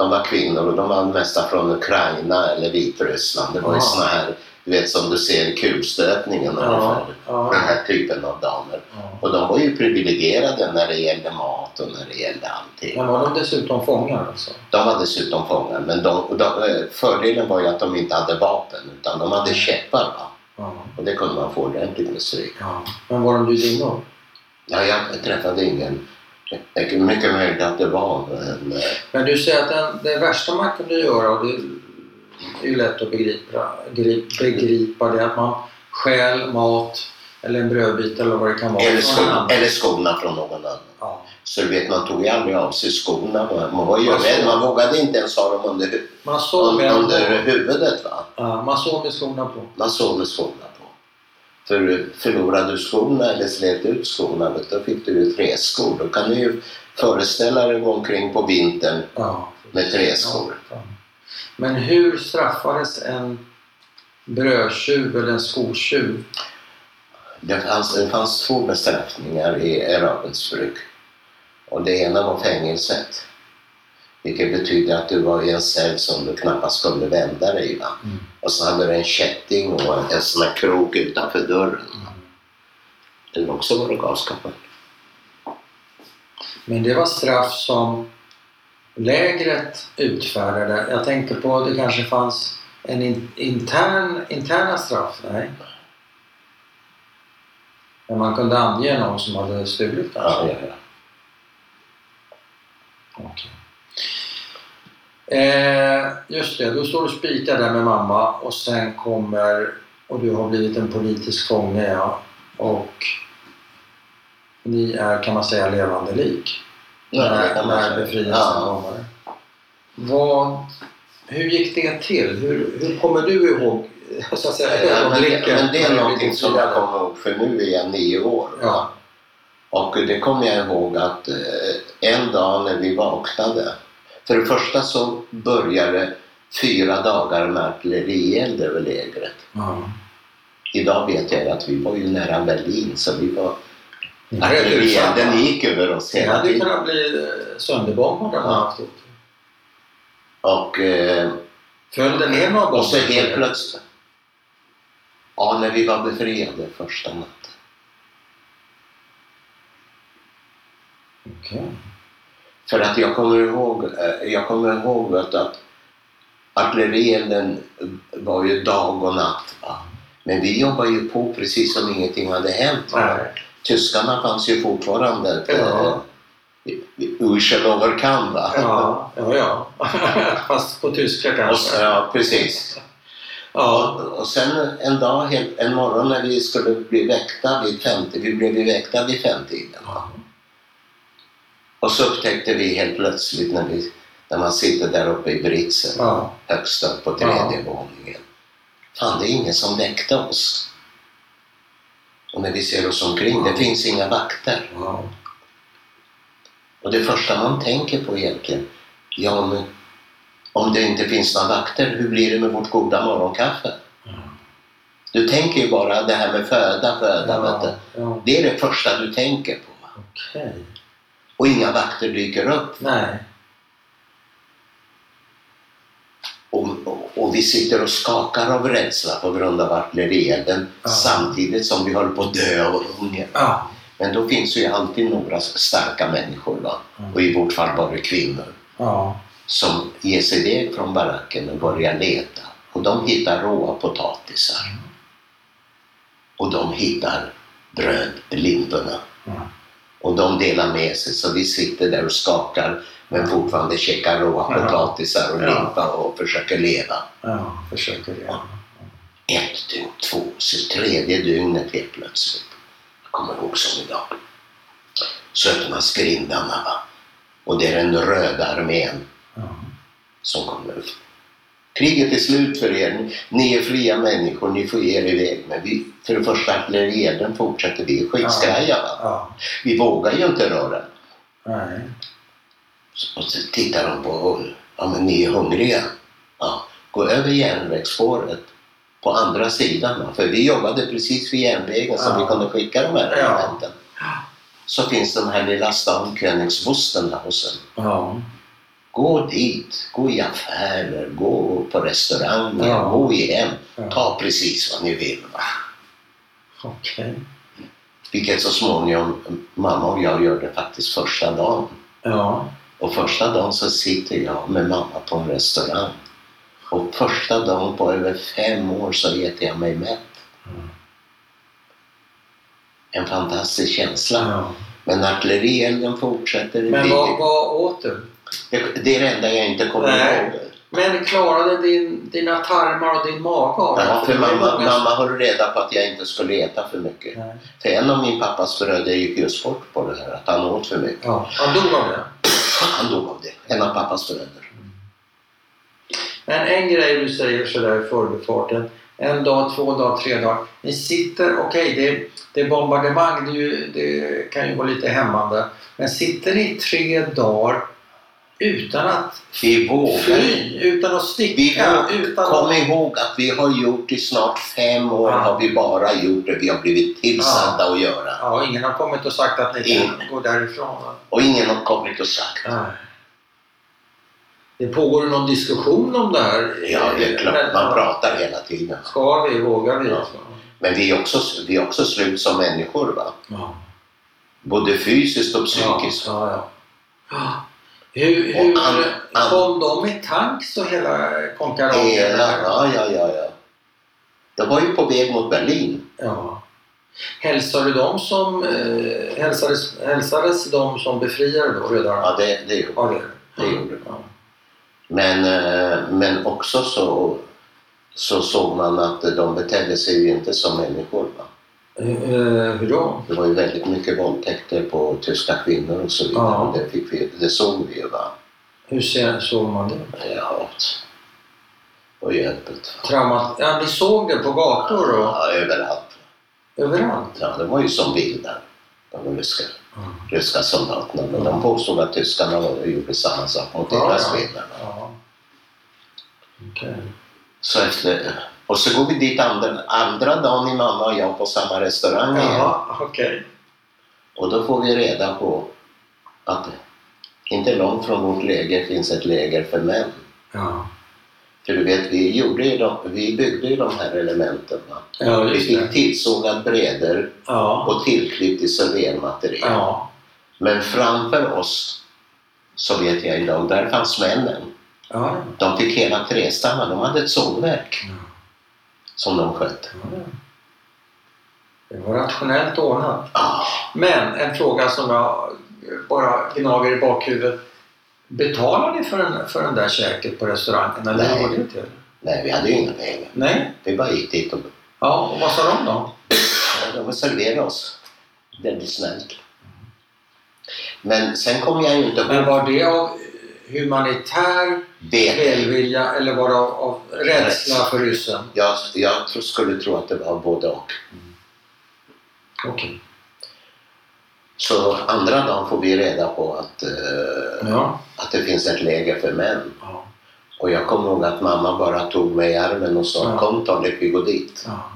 S2: De var kvinnor och de var mesta från Ukraina eller Vitryssland. Det var ju
S1: Ja.
S2: såna här, du vet som du ser i kulstötningen
S1: Ja,
S2: ungefär.
S1: ja,
S2: Den här typen av damer.
S1: ja.
S2: Och de var ju privilegierade när det gällde mat och när det gällde allting.
S1: Men var de dessutom fångar alltså?
S2: De var dessutom fångar, men de, de, eh, fördelen var ju att de inte hade vapen utan de hade käppar.
S1: Ja.
S2: Och det kunde man få ordentligt med stryk.
S1: Men var de judinnor?
S2: Ja, jag träffade ingen. Det är mycket möjligt att det var, men eh,
S1: Men du säger att den, det värsta man kunde göra, och det är ju lätt att begripa, grip- begripa det, att man stjäl mat eller en brödbit eller vad det kan vara.
S2: eller, sko, eller skorna från någon annan.
S1: Ja.
S2: Så du vet, man tog ju aldrig av sig skorna. Man, var ju rädd. Man vågade inte ens ha dem under, hu-
S1: Man med,
S2: under huvudet. Va?
S1: ja, man sov med skorna på.
S2: Man sov med skorna. För förlorade du skorna eller slet ut skorna, då fick du ju träskor. Då kan du ju föreställa dig gå omkring på vintern
S1: Ja.
S2: med träskor.
S1: Ja. Men hur straffades en brödtjuv eller en skotjuv?
S2: Det fanns, det fanns två bestraffningar i Ravensbrück. Och det ena var fängelset. Vilket betyder att du var i en cell som du knappast kunde vända dig i. Va?
S1: Mm.
S2: Och så hade du en kätting och en, sån här krok utanför dörren. Eller också var det gaskammaren.
S1: Men det var straff som lägret utfärdade. Jag tänker på det kanske fanns en in, intern, interna straff? Nej. Men man kunde ange någon som hade stulit
S2: Ja,
S1: kanske?
S2: ja, ja.
S1: Okej. Eh, just det, då står du och spikar där med mamma och sen kommer och du har blivit en politisk fånge ja. och ni är kan man säga levande lik
S2: Ja, det
S1: när, när befrielsen
S2: Ja.
S1: kommer. Vad, hur gick det till? Hur, hur kommer du ihåg så att säga,
S2: Ja, men,
S1: ögonblicken?
S2: men det är
S1: du
S2: någonting som jag kommer ihåg för nu är jag nio år.
S1: Ja.
S2: Och det kommer jag ihåg att eh, en dag när vi vaknade. För det första så började fyra dagar med artillerield över lägret.
S1: Ja.
S2: Idag vet jag att vi var ju nära Berlin så vi var... Artillerielden gick över oss hela
S1: hade ju
S2: tiden.
S1: kunnat bli eh, sönderbombade
S2: Ja. Och, eh,
S1: Föll det ner några
S2: och så helt plötsligt... Ja, när vi var befriade första natten.
S1: Okej.
S2: För att jag kommer ihåg, eh, jag kommer ihåg att, att artillerielden var ju dag och natt. Va? Men vi jobbade ju på precis som ingenting hade hänt. Va?
S1: Nej.
S2: Tyskarna fanns ju fortfarande
S1: Ja.
S2: eh, Urscheloverkan va?
S1: Ja, ja, ja. Fast på tyska
S2: Och,
S1: kanske.
S2: ja, precis.
S1: Ja.
S2: Och, och sen en dag, en morgon när vi skulle bli väckta vid femte, vi blev ju väckta vid femtiden. Va? Och så upptäckte vi helt plötsligt när, vi, när man sitter där uppe i britsen,
S1: Ja.
S2: högst upp på tredje våningen. Fan, det är ingen som väckte oss. Och när vi ser oss omkring, det finns inga vakter.
S1: Ja.
S2: Och det första man tänker på egentligen, ja men om det inte finns några vakter, hur blir det med vårt goda morgonkaffe? Du tänker ju bara det här med föda, föda, du.
S1: ja.
S2: Det är det första du tänker på. va? Och inga vakter dyker upp.
S1: Nej.
S2: Och, och, och vi sitter och skakar av rädsla på grund av artillerielden
S1: Ja.
S2: samtidigt som vi håller på att dö av hunger.
S1: Ja.
S2: Men då finns ju alltid några starka människor, va?
S1: Mm.
S2: och i vårt fall var det kvinnor.
S1: Ja.
S2: som ger sig iväg från baracken och börjar leta. Och de hittar råa potatisar. Och de hittar brödlimporna.
S1: Mm.
S2: Och de delar med sig så vi sitter där och skakar men fortfarande checkar råa potatisar och limpa och försöker leva.
S1: Ja. Försöker det.
S2: Ett dygn, två, så tredje dygnet helt plötsligt. Jag kommer ihåg som idag. Så öppnas grindarna va. Och det är den röda armén som kommer. Kriget är slut för er. Ni är fria människor, ni får ge er iväg. Men vi, för det första artillerielden fortsätter vi är skitskraja.
S1: Ja.
S2: Vi vågar ju inte röra.
S1: Nej.
S2: Och så tittar de på. Ja, men ni är hungriga. Ja, gå över järnvägsspåret på andra sidan. För vi jobbade precis vid järnvägen så
S1: Ja.
S2: vi kunde skicka de här
S1: Ja.
S2: elementen. Så finns den här lilla stan Königswustenhausen.
S1: Ja.
S2: Gå dit, gå i affärer, gå på restauranger,
S1: Ja.
S2: gå i hem.
S1: Ja.
S2: Ta precis vad ni vill. Va?
S1: Okej.
S2: Vilket så småningom mamma och jag gör det faktiskt första dagen.
S1: Ja.
S2: Och första dagen så sitter jag med mamma på en restaurang. Och första dagen på över fem år så äter jag mig mätt.
S1: Mm.
S2: En fantastisk känsla.
S1: ja.
S2: Men artillerielden fortsätter.
S1: Men vad, vad?
S2: Det, är det enda jag inte kommer
S1: Nej.
S2: ihåg.
S1: Men klarade din, dina tarmar och din mage av det?
S2: Ja, för mamma,
S1: många
S2: mamma höll reda på att jag inte skulle äta för mycket.
S1: Nej.
S2: För en av min pappas bröder gick just bort på det här, att han åt för mycket.
S1: Ja, han dog av det.
S2: Han dog av det. En av pappas bröder.
S1: Men en grej du säger sådär i förbifarten. En dag, två dagar, tre dagar. Ni sitter, okej det, det är bombardemang, det, ju, det kan ju vara lite hämmande. Men sitter ni tre dagar utan att
S2: Vi vågar.
S1: fly, utan att
S2: Vi
S1: sticka,
S2: vågar.
S1: utan
S2: Kom
S1: att...
S2: ihåg att vi har gjort i snart fem år
S1: Ja.
S2: har vi bara gjort det vi har blivit tillsagda att göra.
S1: Ja, ingen har kommit och sagt att ni kan
S2: Ingen.
S1: gå därifrån. Va?
S2: Och ingen har kommit och sagt.
S1: Nej. Det pågår någon diskussion om det här?
S2: Ja, det är klart.
S1: Men-
S2: Man pratar hela tiden.
S1: Ska vi? Vågar vi?
S2: Ja. Men vi är också, vi är också slut som människor. Va?
S1: Ja.
S2: Både fysiskt och psykiskt.
S1: Hur, hur
S2: an- an-
S1: kom de i tanks och hela konkarongen?
S2: Hela, ja, ja, ja, ja. Jag var ju på väg mot Berlin.
S1: Ja. Hälsade dem som, eh, hälsades, hälsades de som befriade då redan?
S2: Ja, det, det gjorde
S1: Ja, det,
S2: det. gjorde det.
S1: ja.
S2: Men, eh, men också så, så såg man att de betedde sig ju inte som människor. Va?
S1: Eh, hur då?
S2: Det var ju väldigt mycket våldtäkter på tyska kvinnor och så vidare.
S1: Ja.
S2: Och Det, fick vi, det såg vi ju. Va?
S1: Hur ser, såg man det?
S2: Ja, ju öppet.
S1: Traumat? Ja, ni såg det på gator och
S2: Ja, överallt.
S1: överallt?
S2: Ja, det var ju som vildar. De ryska,
S1: Mm.
S2: ryska soldaterna. Men de påstod att tyskarna gjorde samma sak mot
S1: Ja,
S2: deras
S1: ja.
S2: kvinnor.
S1: Ja. Okej.
S2: Så efter, och så går vi dit andra, andra dagen i mamma och jag på samma restaurang igen.
S1: Jaha, okej.
S2: Och då får vi reda på att inte långt från vårt läger finns ett läger för män.
S1: Ja.
S2: För du vet, vi, gjorde ju de, vi byggde ju de här elementen.
S1: Ja,
S2: Vi fick tillsågad bredder
S1: Ja.
S2: och tillklippt isolermaterial.
S1: Ja.
S2: Men framför oss, så vet jag idag, där fanns männen.
S1: Ja.
S2: De fick hela trästammar, de hade ett sågverk
S1: Ja.
S2: Som de skötte.
S1: Det var rationellt ordnat.
S2: Ah,
S1: Men en fråga som jag bara gnager i bakhuvudet. Betalar ni för den, för den där käket på restaurangen? Eller
S2: Nej.
S1: går det till?
S2: nej, vi hade ju inga pengar.
S1: Nej?
S2: Vi bara gick dit och
S1: Ja, och vad sa de då?
S2: de serverade oss. Väldigt snällt. Men sen kommer jag ju inte
S1: Men var det av humanitär välvilja eller var det av, av rädsla för ryssen?
S2: Jag, jag tror- skulle tro att det var både och.
S1: Okej.
S2: Så andra dagen får vi reda på att, eh,
S1: Ja.
S2: att det finns ett läger för män.
S1: Ja.
S2: Och jag kommer ihåg att mamma bara tog mig i armen och sa
S1: Ja.
S2: kom Tolly, vi går dit.
S1: ja.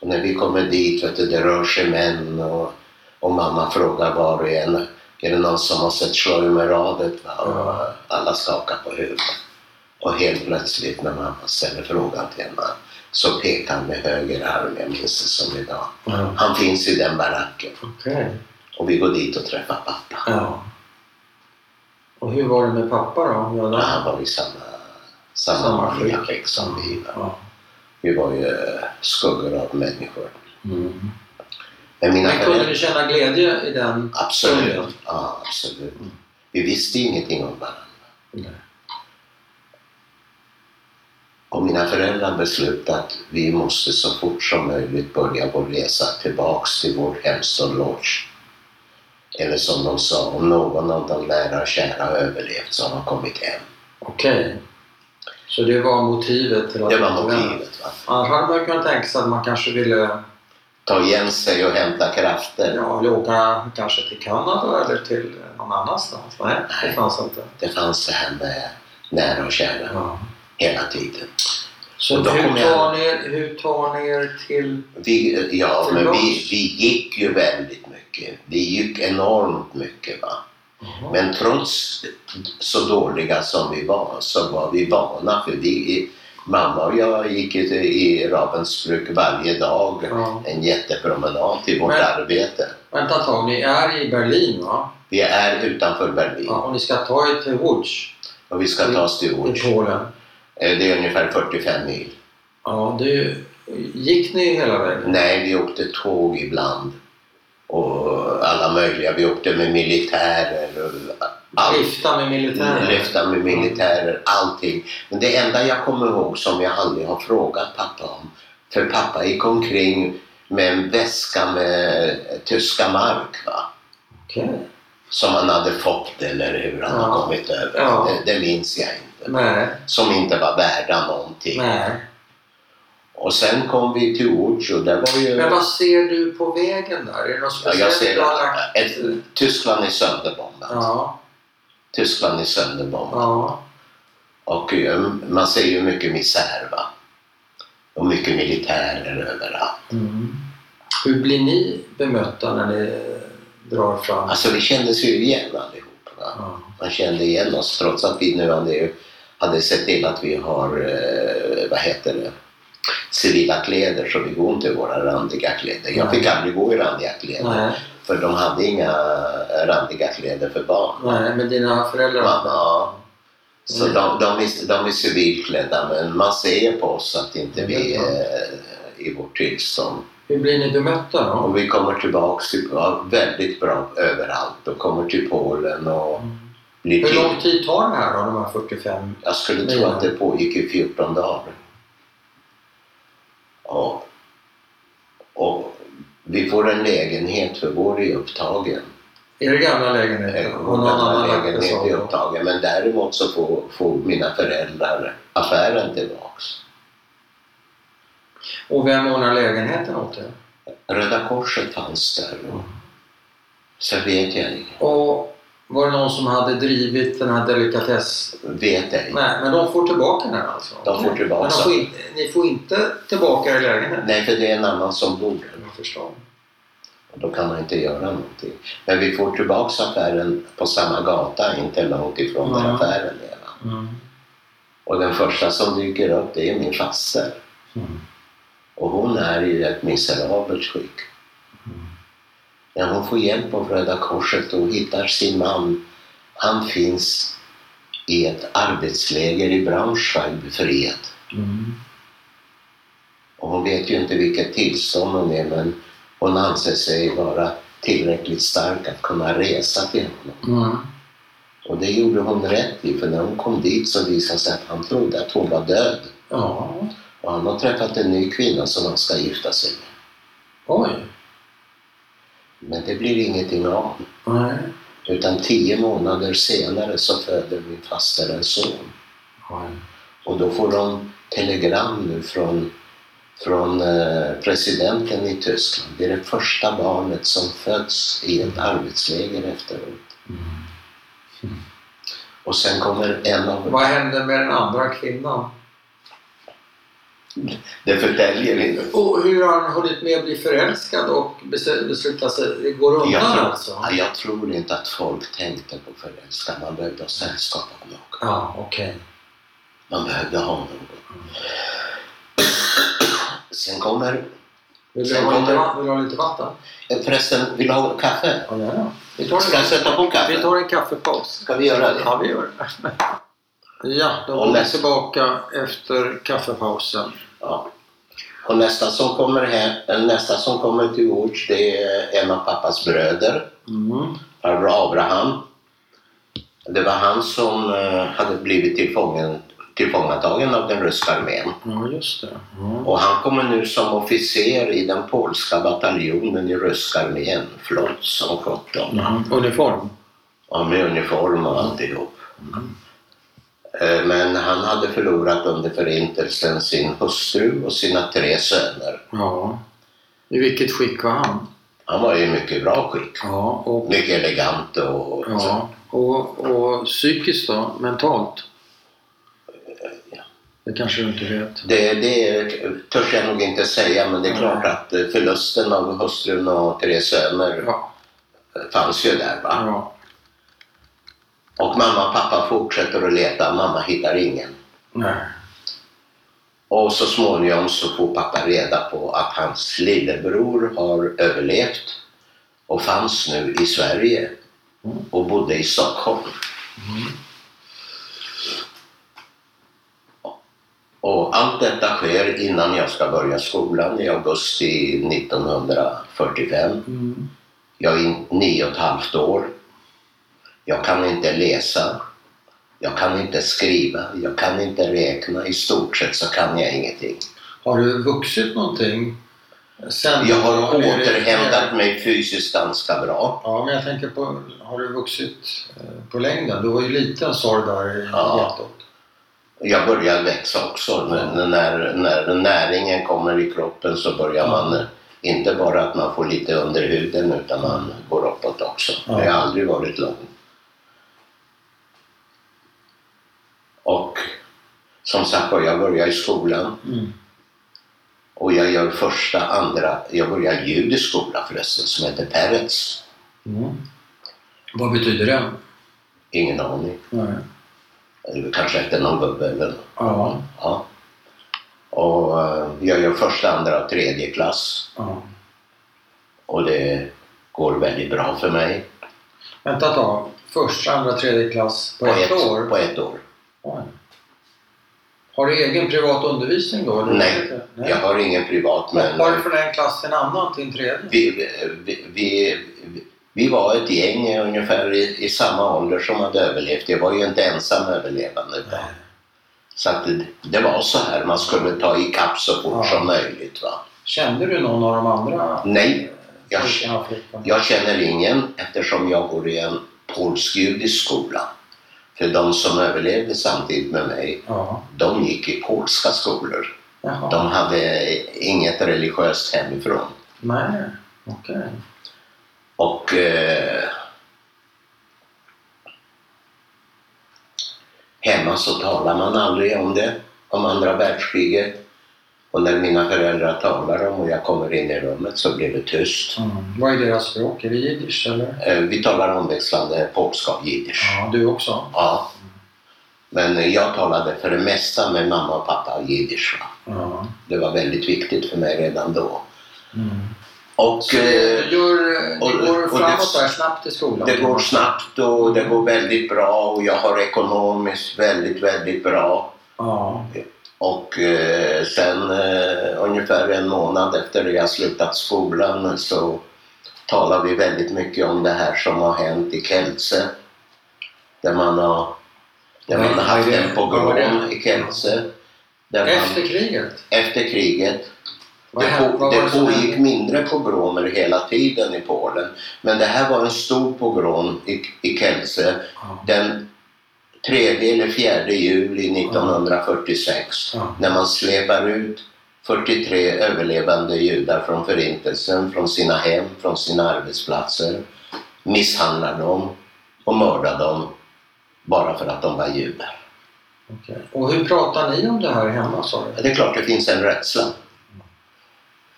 S2: Och när vi kommer dit, vet du, det rör sig män och, och mamma frågar var och en, är det någon som har sett? Och
S1: Ja.
S2: alla skakar på huvudet. Och helt plötsligt när mamma ställer frågan till henne så pekar han med höger arm, jag minns det som idag.
S1: ja.
S2: Han finns i den baracken.
S1: Okej.
S2: Och vi går dit och träffar pappa.
S1: Ja. Och hur var det med pappa då? Ja,
S2: han var i samma, samma,
S1: Samma
S2: skick som vi var.
S1: Ja.
S2: Vi var ju skuggor av människor.
S1: Mm.
S2: Men mina
S1: Men kunde
S2: föräldrar...
S1: du känna glädje i den
S2: Absolut.
S1: stunden?
S2: Ja, absolut. Vi visste ingenting om varandra.
S1: Nej.
S2: Och mina föräldrar beslutade att vi måste så fort som möjligt börja vår resa tillbaks till vår hemstad Lodz. Eller som de sa, om någon av de nära och kära har överlevt så har de kommit hem.
S1: Okej. Så det var motivet till att
S2: Det var motivet. Va?
S1: Annars hade man kunnat tänka sig att man kanske ville
S2: Ta igen sig och hämta krafter.
S1: ja, eller åka kanske till Kanada eller till någon annanstans. Nej, det
S2: Nej.
S1: fanns inte.
S2: Det fanns det här med nära och kära
S1: Ja.
S2: hela tiden.
S1: Så hur tar, ni, er- hur tar ni er till...
S2: Vi, ja,
S1: Till
S2: men vi, vi gick ju väldigt mycket. Vi gick enormt mycket. Va? Men trots så dåliga som vi var så var vi vana för vi, mamma och jag gick till- i Ravensbrück varje dag.
S1: Ja.
S2: En jättepromenad till vårt
S1: Men-
S2: arbete.
S1: Vänta ett tag, ni är i Berlin va?
S2: Vi är utanför Berlin
S1: Ja, och ni ska ta er till Łódź
S2: och vi ska ta oss till Łódź.
S1: Polen.
S2: Eh, Det är ungefär 45 mil.
S1: Ja, det, gick ni hela vägen?
S2: Nej, vi åkte tåg ibland. Och alla möjliga. Vi åkte med militärer. och.
S1: Lyfta med militären?
S2: Lyfta med militärer, allting. Men det enda jag kommer ihåg som jag aldrig har frågat pappa om. För pappa gick omkring med en väska med tyska mark. Va?
S1: Okej.
S2: Som han hade fått eller hur han
S1: Ja.
S2: har kommit över.
S1: Ja.
S2: Det, det minns jag inte.
S1: Nej,
S2: Som inte var värda någonting.
S1: nej.
S2: Och sen kom vi till och där var ju...
S1: Men vad ser du på vägen där? Är det något
S2: Ja,
S1: speciellt
S2: jag ser ett, Tyskland är sönderbombat.
S1: Ja,
S2: Tyskland är sönderbombat.
S1: ja.
S2: Och eh, man ser ju mycket misär va. Och mycket militärer överallt.
S1: Mm. Hur blir ni bemötta när ni drar fram?
S2: Alltså vi kändes ju igen allihop. Va?
S1: Ja.
S2: Man kände igen oss trots att vi nu hade, hade sett till att vi har, eh, vad heter det, civila kläder så vi går inte i våra randiga kläder. Jag fick aldrig gå i randiga kläder
S1: Nej,
S2: för de hade inga randiga kläder för barn.
S1: nej, men dina föräldrar?
S2: Ja, ja. Så
S1: Mm.
S2: de, de, är, de är civilklädda men man ser på oss att inte vi är i vårt tillstånd.
S1: Hur blir ni bemötta då?
S2: Och vi kommer tillbaks väldigt bra överallt och kommer till Polen och
S1: Mm.
S2: blir
S1: Hur lång tid tar det här då, de här 45?
S2: Jag skulle tro att det pågick i 14 dagar. Och vi får en lägenhet för vår är upptagen.
S1: Det gamla lägenheten?
S2: Eh,
S1: Och någon annan
S2: lägenhet är upptagen. Men däremot så får, får mina föräldrar affären tillbaks.
S1: Och vem ordnar lägenheten åt er?
S2: Röda Korset fanns där. Och, så vet jag inte.
S1: Och Var det någon som hade drivit den här delikatess...
S2: Vet ej.
S1: Nej, men de får tillbaka den alltså?
S2: De får tillbaka.
S1: Men får ni får inte tillbaka er lägenhet?
S2: Nej, för det är en annan som bor där.
S1: Jag förstår.
S2: Då kan man inte göra någonting. Men vi får tillbaka affären på samma gata, inte långt ifrån där
S1: Mm.
S2: affären är.
S1: Mm.
S2: Och den första som dyker upp det är min faster.
S1: Mm.
S2: Och hon är i ett miserabelt skick.
S1: Mm.
S2: När hon får hjälp av Röda Korset och hittar sin man. Han finns i ett arbetsläger i Braunschweig befriad.
S1: Mm.
S2: Och hon vet ju inte vilket tillstånd hon är men hon anser sig vara tillräckligt stark att kunna resa till honom.
S1: Mm.
S2: Och det gjorde hon rätt i för när hon kom dit så visade det sig att han trodde att hon var död.
S1: Ja.
S2: Och han har träffat en ny kvinna som han ska gifta sig med.
S1: Oj.
S2: Men det blir ingenting av.
S1: Nej.
S2: Utan tio månader senare så föder min faster en son.
S1: Oj.
S2: Och då får de telegram nu från, från eh, presidenten i Tyskland. Det är det första barnet som föds i ett arbetsläger efteråt.
S1: Mm.
S2: Och sen kommer en av...
S1: Vad hände med den andra kvinnan?
S2: Det förtäljer inte.
S1: Och hur har han hunnit med att bli förälskad och bes- besluta sig? Det går undan
S2: Jag tror,
S1: alltså?
S2: ja, jag tror inte att folk tänkte på förälskan. Man behövde ha sällskap av någon.
S1: Ja, okej.
S2: Man behövde ha någon. Sen kommer...
S1: Vill, du
S2: Sen
S1: ha lite
S2: kommer-
S1: va- vill du ha lite vatten?
S2: eh, Förresten, vill du ha kaffe?
S1: Ja, gärna. Vi tar,
S2: Ska jag sätta på kaffe?
S1: vi tar en kaffepaus.
S2: Ska vi göra det?
S1: Ja, vi gör det. Ja, då var vi tillbaka efter kaffepausen.
S2: Ja. Och nästa som kommer, här, eh, nästa som kommer till ords det är en av pappas bröder,
S1: Mm.
S2: farbror Abraham. Det var han som eh, hade blivit tillfången, tillfångatagen av den ryska armén.
S1: Ja, just det. Ja.
S2: Och han kommer nu som officer i den polska bataljonen i ryska armén, flott som sjutton.
S1: Mm. Uniform?
S2: Ja, med uniform och alltihop.
S1: Mm.
S2: Eh, Men han hade förlorat under förintelsen sin hustru och sina tre söner.
S1: Ja. I vilket skick var han?
S2: Han var i mycket bra skick.
S1: Ja, och,
S2: Mycket elegant och...
S1: ja. och, och psykiskt då? Mentalt? Det kanske du inte vet?
S2: Det, det törs jag nog inte säga men det är klart att eh, förlusten av hustrun och tre söner
S1: Ja.
S2: fanns ju där. Va?
S1: ja.
S2: Och mamma och pappa fortsätter att leta, mamma hittar ingen.
S1: Nej.
S2: Och så småningom så får pappa reda på att hans lillebror har överlevt och fanns nu i Sverige och bodde i Stockholm. Och allt detta sker innan jag ska börja skolan i augusti 1945.
S1: Mm.
S2: Jag är nio och ett halvt år. Jag kan inte läsa. Jag kan inte skriva. Jag kan inte räkna. I stort sett så kan jag ingenting.
S1: Har du vuxit någonting? Sen
S2: Jag har
S1: Ja,
S2: återhämtat mig fysiskt ganska bra.
S1: Ja, men jag tänker på, har du vuxit eh, på längden? Du var ju liten sa du där i
S2: Ja.
S1: hjärtat.
S2: Jag börjar växa också. När, när, när näringen kommer i kroppen så börjar man eh, inte bara att man får lite under huden utan man går uppåt också.
S1: Ja.
S2: Jag har aldrig varit lång. Och som sagt var, jag börjar i skolan
S1: Mm.
S2: och jag gör första, andra, jag börjar judisk skola förresten som heter Peretz.
S1: Mm. Vad betyder det?
S2: Ingen aning.
S1: Nej.
S2: Eller kanske efter någon gubbe eller.
S1: Ja.
S2: Ja. Och eh, jag gör första, andra och tredje klass
S1: ja.
S2: och det går väldigt bra för mig.
S1: Vänta ett tag. Första, andra, tredje klass på, ett, år?
S2: På ett år.
S1: Har du egen privat undervisning då?
S2: Nej.
S1: Nej.
S2: Jag har ingen privat men
S1: Hoppar du från en klass till en annan till en tredje?
S2: vi, vi, vi, vi var ett gäng ungefär i, i samma ålder som hade överlevt. Jag var ju inte ensam överlevande.
S1: Nej.
S2: Så att det, det var så här, man skulle ta ikapp så fort
S1: Ja.
S2: som möjligt. Va?
S1: Kände du någon av de andra
S2: Nej, jag-? Jag känner ingen eftersom jag går i en polsk-judisk skola. För de som överlevde samtidigt med mig,
S1: ja.
S2: de gick i polska skolor.
S1: Jaha.
S2: De hade inget religiöst hemifrån.
S1: Nej, okej. Okay.
S2: Och eh, hemma så talar man aldrig om det, om andra världskriget. Och när mina föräldrar talar om och jag kommer in i rummet så blir det tyst.
S1: Mm. Vad är deras språk? Är det jiddisch eller?
S2: Eh, Vi talar omväxlande polska och jiddisch.
S1: Ja, du också?
S2: Ja. Men jag talade för det mesta med mamma och pappa jiddisch.
S1: Ja.
S2: Det var väldigt viktigt för mig redan då.
S1: Mm.
S2: Och
S1: Så
S2: eh,
S1: det, gör,
S2: och-
S1: det går
S2: och
S1: framåt där snabbt i skolan?
S2: det går snabbt och det går väldigt bra och jag har ekonomiskt väldigt, väldigt bra.
S1: Ja.
S2: Och eh, sen eh, ungefär en månad efter det jag slutat skolan så talar vi väldigt mycket om det här som har hänt i Kelce. Där man har, där man har haft en pogrom i Kelce. Där
S1: Efter
S2: man,
S1: kriget?
S2: efter kriget.
S1: Vad
S2: Det, på,
S1: vad
S2: det pågick mindre pogromer hela tiden i Polen. Men det här var en stor pogrom i, i Kelce
S1: Ja.
S2: den 3 eller 4 juli 1946
S1: Ja.
S2: när man släpar ut 43 överlevande judar från förintelsen, från sina hem, från sina arbetsplatser, misshandlar dem och mördar dem bara för att de var judar.
S1: Okej. Och hur pratar ni om det här hemma sa du?
S2: Det är klart det finns en rädsla.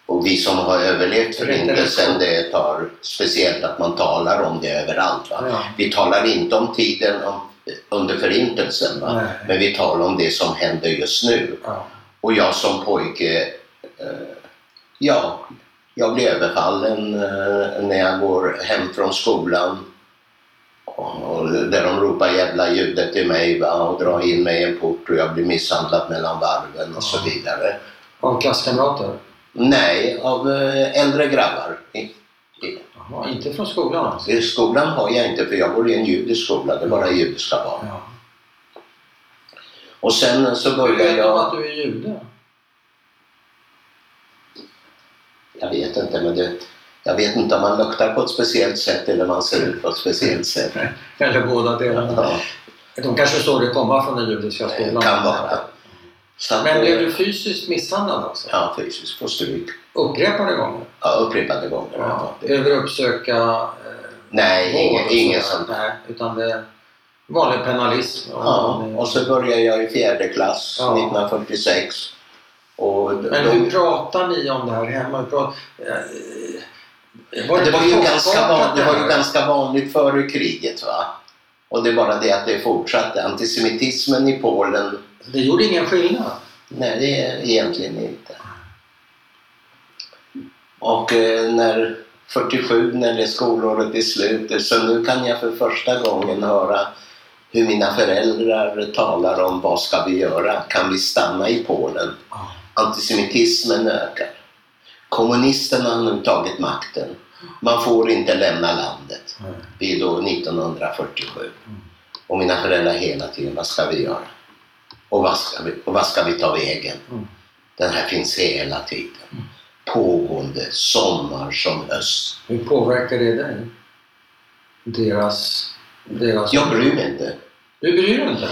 S2: Och vi som har överlevt förintelsen, det tar speciellt att man talar om det överallt.
S1: Ja.
S2: Vi talar inte om tiden om, under förintelsen, va?
S1: Nej.
S2: men vi talar om det som händer just nu.
S1: Ja.
S2: Och jag som pojke, eh, ja, jag blir överfallen eh, när jag går hem från skolan. Och där de ropar jävla ljudet till mig va? och drar in mig i en port och jag blir misshandlad mellan varven och så
S1: Ja.
S2: vidare.
S1: Av klasskamrater?
S2: Nej, av eh, äldre grabbar.
S1: Jaha, inte från skolan alltså?
S2: Skolan har jag inte för jag går i en judisk skola, det är bara judiska barn.
S1: Ja.
S2: Och sen så
S1: Hur
S2: började
S1: vet de
S2: jag...
S1: att du är jude?
S2: Jag vet inte, men det, jag vet inte om man luktar på ett speciellt sätt eller man ser ut på ett speciellt sätt.
S1: Eller båda delarna?
S2: Ja,
S1: De kanske såg det komma från den judiska skolan?
S2: kan vara.
S1: Men blev du fysiskt misshandlad alltså?
S2: Ja, fysiskt på stryk.
S1: Upprepade gånger?
S2: Ja, upprepade gånger.
S1: Ja. Du uppsöka eh,
S2: Nej, ingen
S1: sådär?
S2: sånt.
S1: Nej, utan det är vanlig penalism?
S2: Ja, och så började jag i fjärde klass
S1: Ja.
S2: 1946. Och
S1: Men
S2: då-
S1: hur pratar ni om det här hemma? Pratar, eh,
S2: det, var ju ganska van, det var ju ganska vanligt före kriget. Va? Och det är bara det att det fortsatte. Antisemitismen i Polen,
S1: Det gjorde ingen skillnad?
S2: nej det är egentligen inte. Och eh, när 47, när det skolåret är slut, så nu kan jag för första gången höra hur mina föräldrar talar om vad ska vi göra? Kan vi stanna i Polen? Antisemitismen ökar. Kommunisterna har nu tagit makten. Man får inte lämna landet.
S1: Mm.
S2: Det är då 1947.
S1: Mm.
S2: Och mina föräldrar hela tiden, vad ska vi göra? Och vad ska vi, och vad ska vi ta vägen?
S1: Mm.
S2: Den här finns hela tiden. Pågående, sommar som höst.
S1: Hur påverkar det dig? Deras... deras...
S2: Jag bryr mig inte.
S1: Du bryr dig inte?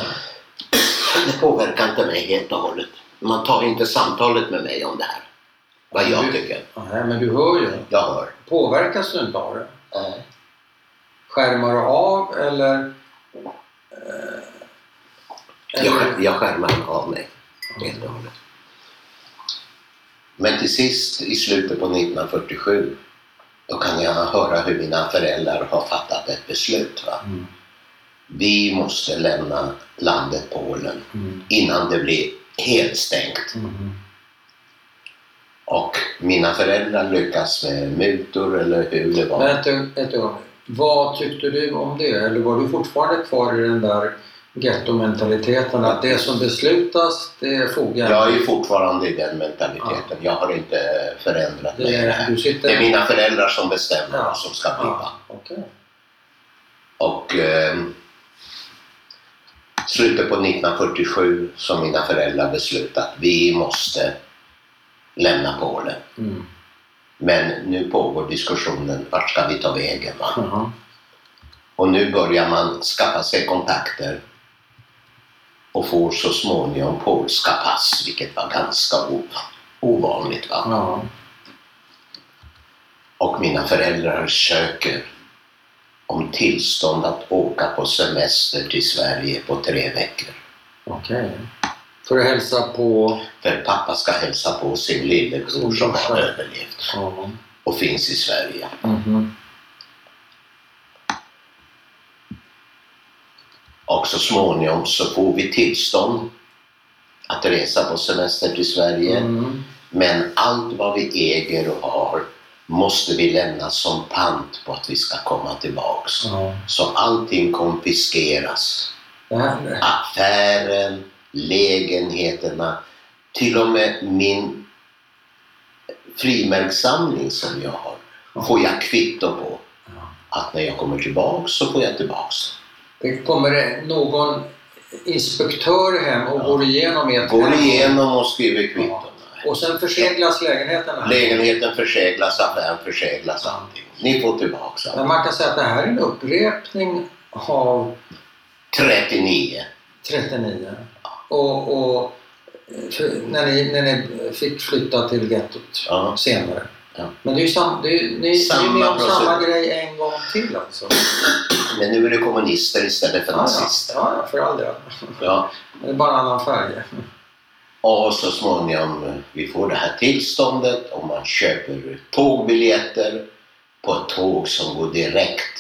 S2: Det påverkar inte mig helt och hållet. Man tar inte samtalet med mig om det här. Vad jag
S1: Du-
S2: tycker.
S1: Nej, men du hör ju.
S2: Jag hör.
S1: Påverkas du inte av det?
S2: Nej.
S1: Skärmar du av eller... eh,
S2: Jag, skär- jag skärmar av mig helt och hållet. Men till sist i slutet på 1947 då kan jag höra hur mina föräldrar har fattat ett beslut. Va?
S1: Mm.
S2: Vi måste lämna landet Polen
S1: Mm.
S2: innan det blir helt stängt.
S1: Mm.
S2: Och mina föräldrar lyckas med mutor eller hur det var.
S1: Men ett, ett ögonblick. Vad tyckte du om det? Eller var du fortfarande kvar i den där gettomentaliteten att det som beslutas, det fogar
S2: Jag är fortfarande i den mentaliteten. Jag har inte förändrat
S1: det
S2: mig
S1: är, du sitter...
S2: Det är mina föräldrar som bestämmer
S1: Ja.
S2: vad som ska bli.
S1: Ja, okej.
S2: Och eh, slutet på 1947 som mina föräldrar beslutat vi måste lämna Polen.
S1: Mm.
S2: Men nu pågår diskussionen, vart ska vi ta vägen? Va?
S1: Jaha.
S2: Och nu börjar man skaffa sig kontakter och får så småningom polska pass, vilket var ganska ovanligt. Va?
S1: Ja.
S2: Och mina föräldrar söker om tillstånd att åka på semester till Sverige på tre veckor.
S1: Okej. För att hälsa på...
S2: För pappa ska hälsa på sin lillebror som har överlevt
S1: Ja.
S2: och finns i Sverige.
S1: Mhm.
S2: Och så småningom så får vi tillstånd att resa på semester till Sverige.
S1: Mm.
S2: Men allt vad vi äger och har måste vi lämna som pant på att vi ska komma tillbaks.
S1: Ja.
S2: Så allting konfiskeras.
S1: Här,
S2: Affären, lägenheterna, till och med min frimärkssamling som jag har får jag kvitto på. Att när jag kommer tillbaks så får jag tillbaks.
S1: Det kommer någon inspektör hem och
S2: Ja.
S1: går igenom ert
S2: Går igenom och skriver kvitton.
S1: Och sen förseglas lägenheterna.
S2: Lägenheten förseglas, affären förseglas, allting. Ni får tillbaks allt.
S1: Men man kan säga att det här är en upprepning av
S2: 39.
S1: 39. Och, och för, när, ni, när ni fick flytta till gettot
S2: Ja.
S1: senare.
S2: Ja.
S1: Men det är ju sam, det är, ni, ni är
S2: Samma
S1: med om samma grej en gång till alltså.
S2: Men nu är det kommunister istället för
S1: ja,
S2: nazister.
S1: ja, ja, för all del.
S2: Ja.
S1: Det är bara en annan färg.
S2: Och så småningom eh, vi får det här tillståndet och man köper tågbiljetter på ett tåg som går direkt.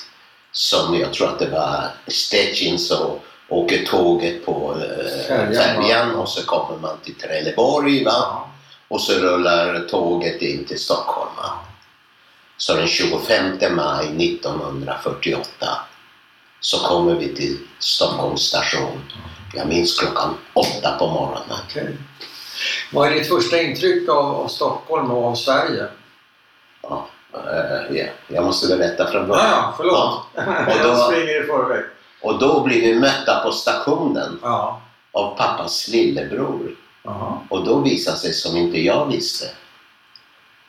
S2: Som jag tror att det var Stettin så åker tåget på eh,
S1: Färjan,
S2: och så kommer man till Trelleborg va?
S1: Ja.
S2: och så rullar tåget in till Stockholm. Så den 25 maj 1948 så kommer vi till Stockholms station. Jag minns klockan åtta på morgonen.
S1: Okej. Vad är ditt första intryck av, av Stockholm och av Sverige?
S2: Ja, eh, ja, jag måste berätta från
S1: Ja,
S2: början.
S1: ja, förlåt.
S2: Och då-
S1: Jag springer i förväg.
S2: Och då blir vi mötta på stationen
S1: Ja.
S2: av pappas lillebror. Och då visade sig, som inte jag visste,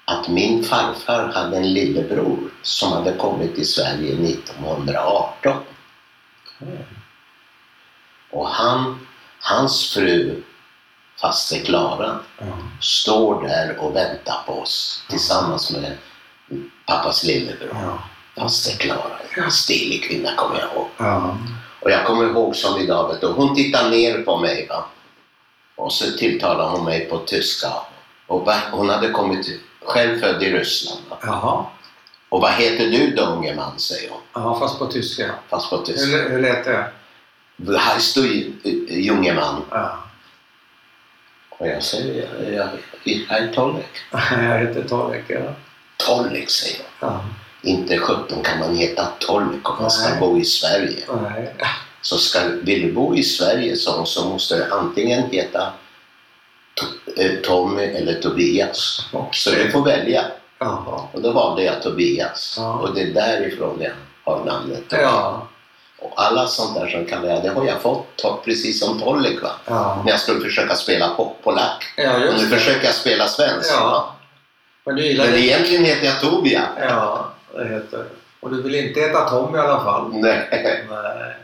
S2: att min farfar hade en lillebror som hade kommit till Sverige 1918.
S1: Okej.
S2: Och han, hans fru, faster Klara,
S1: Ja.
S2: står där och väntar på oss tillsammans med pappas lillebror.
S1: Ja.
S2: Faster Klara, en stilig kvinna kommer jag ihåg.
S1: Ja.
S2: Och jag kommer ihåg som idag, vet du, hon tittar ner på mig va. Och så tilltalar hon mig på tyska. Och hon hade kommit, själv född i Ryssland.
S1: Jaha.
S2: Och vad heter du då unge man, säger hon.
S1: Ja, fast på tyska.
S2: Fast på tyska.
S1: Hur, hur lät det?
S2: Heißt du, junge man?
S1: Ja.
S2: Och jag säger, jag, jag, jag är Tollek.
S1: Jag heter Tarek. Ja.
S2: Tollek, säger jag.
S1: Ja.
S2: Inte sjutton kan man heta Tollek om man ska bo i Sverige.
S1: Nej.
S2: Så ska, vill du bo i Sverige så, så måste du antingen heta eh, Tommy eller Tobias. Så du får välja.
S1: Jaha.
S2: Och då valde jag Tobias.
S1: Ja.
S2: Och det är därifrån jag har namnet.
S1: Ja.
S2: Och alla sånt där som kallar jag, det har jag fått precis som Tollek.
S1: Ja.
S2: När jag skulle försöka spela pop polack.
S1: Ja,
S2: Och nu försöker jag spela svensk.
S1: Ja. Men du gillar
S2: Men
S1: det?
S2: egentligen heter jag Tobia.
S1: Ja, det heter. Och du vill inte heta Tom i alla fall?
S2: Nej.
S1: Nej.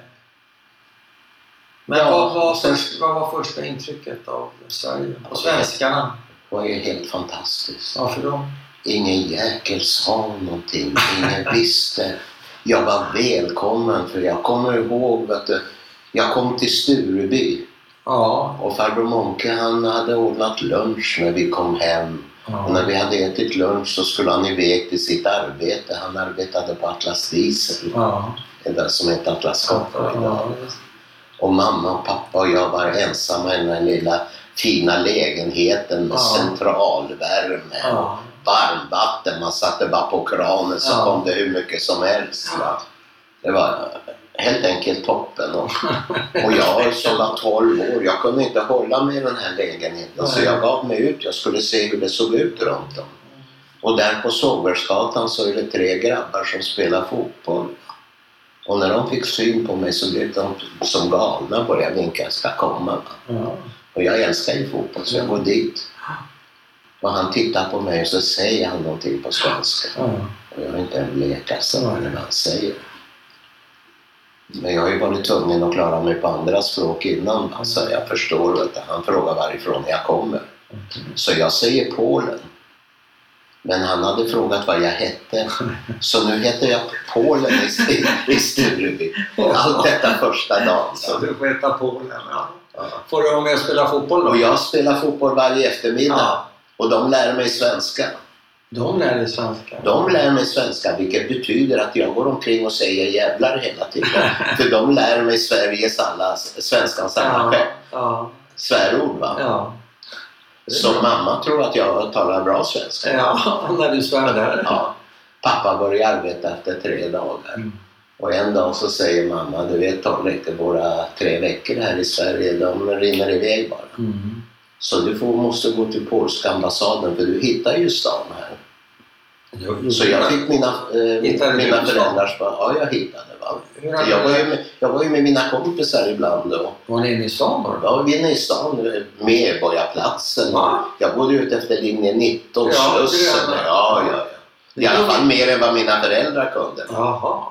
S1: Men
S2: Ja,
S1: vad, var
S2: sen-
S1: först, vad var första intrycket av Sverige och svenskarna?
S2: Det var ju helt fantastiskt.
S1: Varför då?
S2: Ingen jäkel sa någonting, ingen visste. Jag var välkommen för jag kommer ihåg, du, jag kom till Stureby
S1: Ja.
S2: och farbror Monke han hade ordnat lunch när vi kom hem. Och när
S1: ja.
S2: vi hade ätit lunch så skulle han iväg till sitt arbete. Han arbetade på Atlas Diesel,
S1: ja.
S2: det där som heter Atlas Copco idag. Och mamma och pappa och jag var ensamma i den här lilla fina lägenheten med
S1: Ja.
S2: centralvärme.
S1: ja.
S2: varmvatten. Man satte bara på kranen så
S1: Ja.
S2: kom det hur mycket som helst. Va? Det var helt enkelt toppen. Och, och jag som var 12 år, jag kunde inte hålla mig i den här lägenheten så jag gav mig ut. Jag skulle se hur det såg ut runt om. Och där på Sågbergsgatan så är det tre grabbar som spelar fotboll. Och när de fick syn på mig så blev de som galna och började vinka, ska komma.
S1: Ja.
S2: Och jag älskar ju fotboll så jag går dit. Och han tittar på mig och så säger han någonting på svenska.
S1: ja.
S2: Och jag har inte en blekaste vad han säger. Men jag har ju varit tvungen att klara mig på andra språk innan. va, Så jag förstår att han frågar varifrån jag kommer. Så jag säger Polen. Men han hade frågat vad jag hette. Så nu heter jag Polen i, i Stureby. Allt detta första dagen.
S1: Så
S2: Så.
S1: du får heta Polen. Ja.
S2: Ja.
S1: Får du vara med och spela fotboll då?
S2: Och jag spelar fotboll varje eftermiddag.
S1: Ja.
S2: Och de lär mig svenska.
S1: De lär dig svenska.
S2: De lär mig svenska vilket betyder att jag går omkring och säger jävlar hela tiden. För de lär mig Sveriges alla, svenskans alla
S1: ja.
S2: skämt.
S1: Ja.
S2: Svärord va.
S1: ja.
S2: Så
S1: bra.
S2: mamma tror att jag talar bra svenska.
S1: Ja, när du svär där.
S2: Ja. Pappa börjar arbeta efter tre dagar.
S1: Mm.
S2: Och en dag så säger mamma, du vet Torrik, våra tre veckor här i Sverige, de rinner iväg bara.
S1: Mm.
S2: Så du får, måste gå till polska ambassaden för du hittar ju stan här.
S1: Jo.
S2: Så jag fick mina, eh, mina föräldrars... Ja, jag hittade. Jag, var ju med, jag var ju med mina kompisar ibland då.
S1: Var ni inne i stan då?
S2: Jag var inne i stan, Medborgarplatsen.
S1: Va?
S2: Jag bodde ute efter linje 19,
S1: Ja,
S2: Slussen. Ja, ja, ja. I alla fall mer än vad mina föräldrar kunde.
S1: Jaha.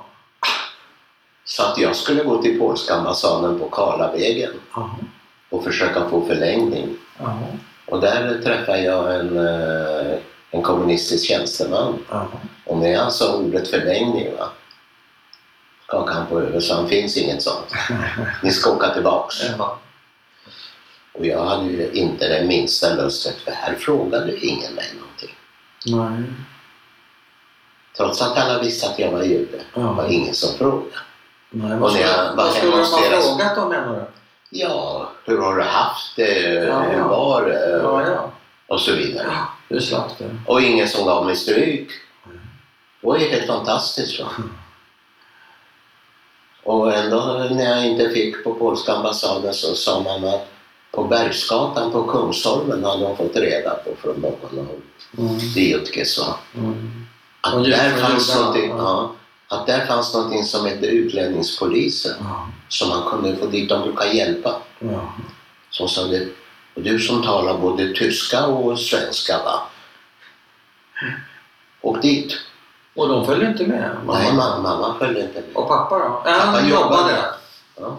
S2: Så att jag skulle gå till polska ambassaden på Karlavägen
S1: Jaha.
S2: och försöka få förlängning.
S1: Jaha.
S2: Och där träffade jag en, eh, en kommunistisk tjänsteman.
S1: Jaha.
S2: Och när jag sa ordet förlängning va, skakade han på huvudet så han finns inget sånt. Ni ska åka tillbaks.
S1: Ja.
S2: Och jag hade ju inte den minsta lustet för här frågade ingen mig någonting.
S1: Nej.
S2: Trots att alla visste att jag var jude.
S1: Ja.
S2: Var ingen som frågade.
S1: Nej,
S2: Och
S1: vad skulle,
S2: jag
S1: vad skulle de ha
S2: deras-
S1: frågat om menar du?
S2: Ja, hur har du haft det?
S1: Ja,
S2: hur var det?
S1: Ja.
S2: Och så vidare.
S1: ja. Du slapp det.
S2: Och ingen som gav mig stryk. Det var ju helt fantastiskt. Va? Och ändå när jag inte fick på polska ambassaden så sa man att på Bergsgatan på Kungsholmen hade de fått reda på från någon av
S1: Mm. Mm.
S2: Att
S1: just
S2: där fanns någonting,
S1: ja.
S2: att där fanns någonting som hette utlänningspolisen som man kunde få dit. De brukar hjälpa. Så sa det, och du som talar både tyska och svenska va? Åk dit.
S1: Och de följde inte med? mamma?
S2: Nej, mamma, följde inte med.
S1: Och pappa då?
S2: Pappa
S1: han
S2: jobbade. Ja.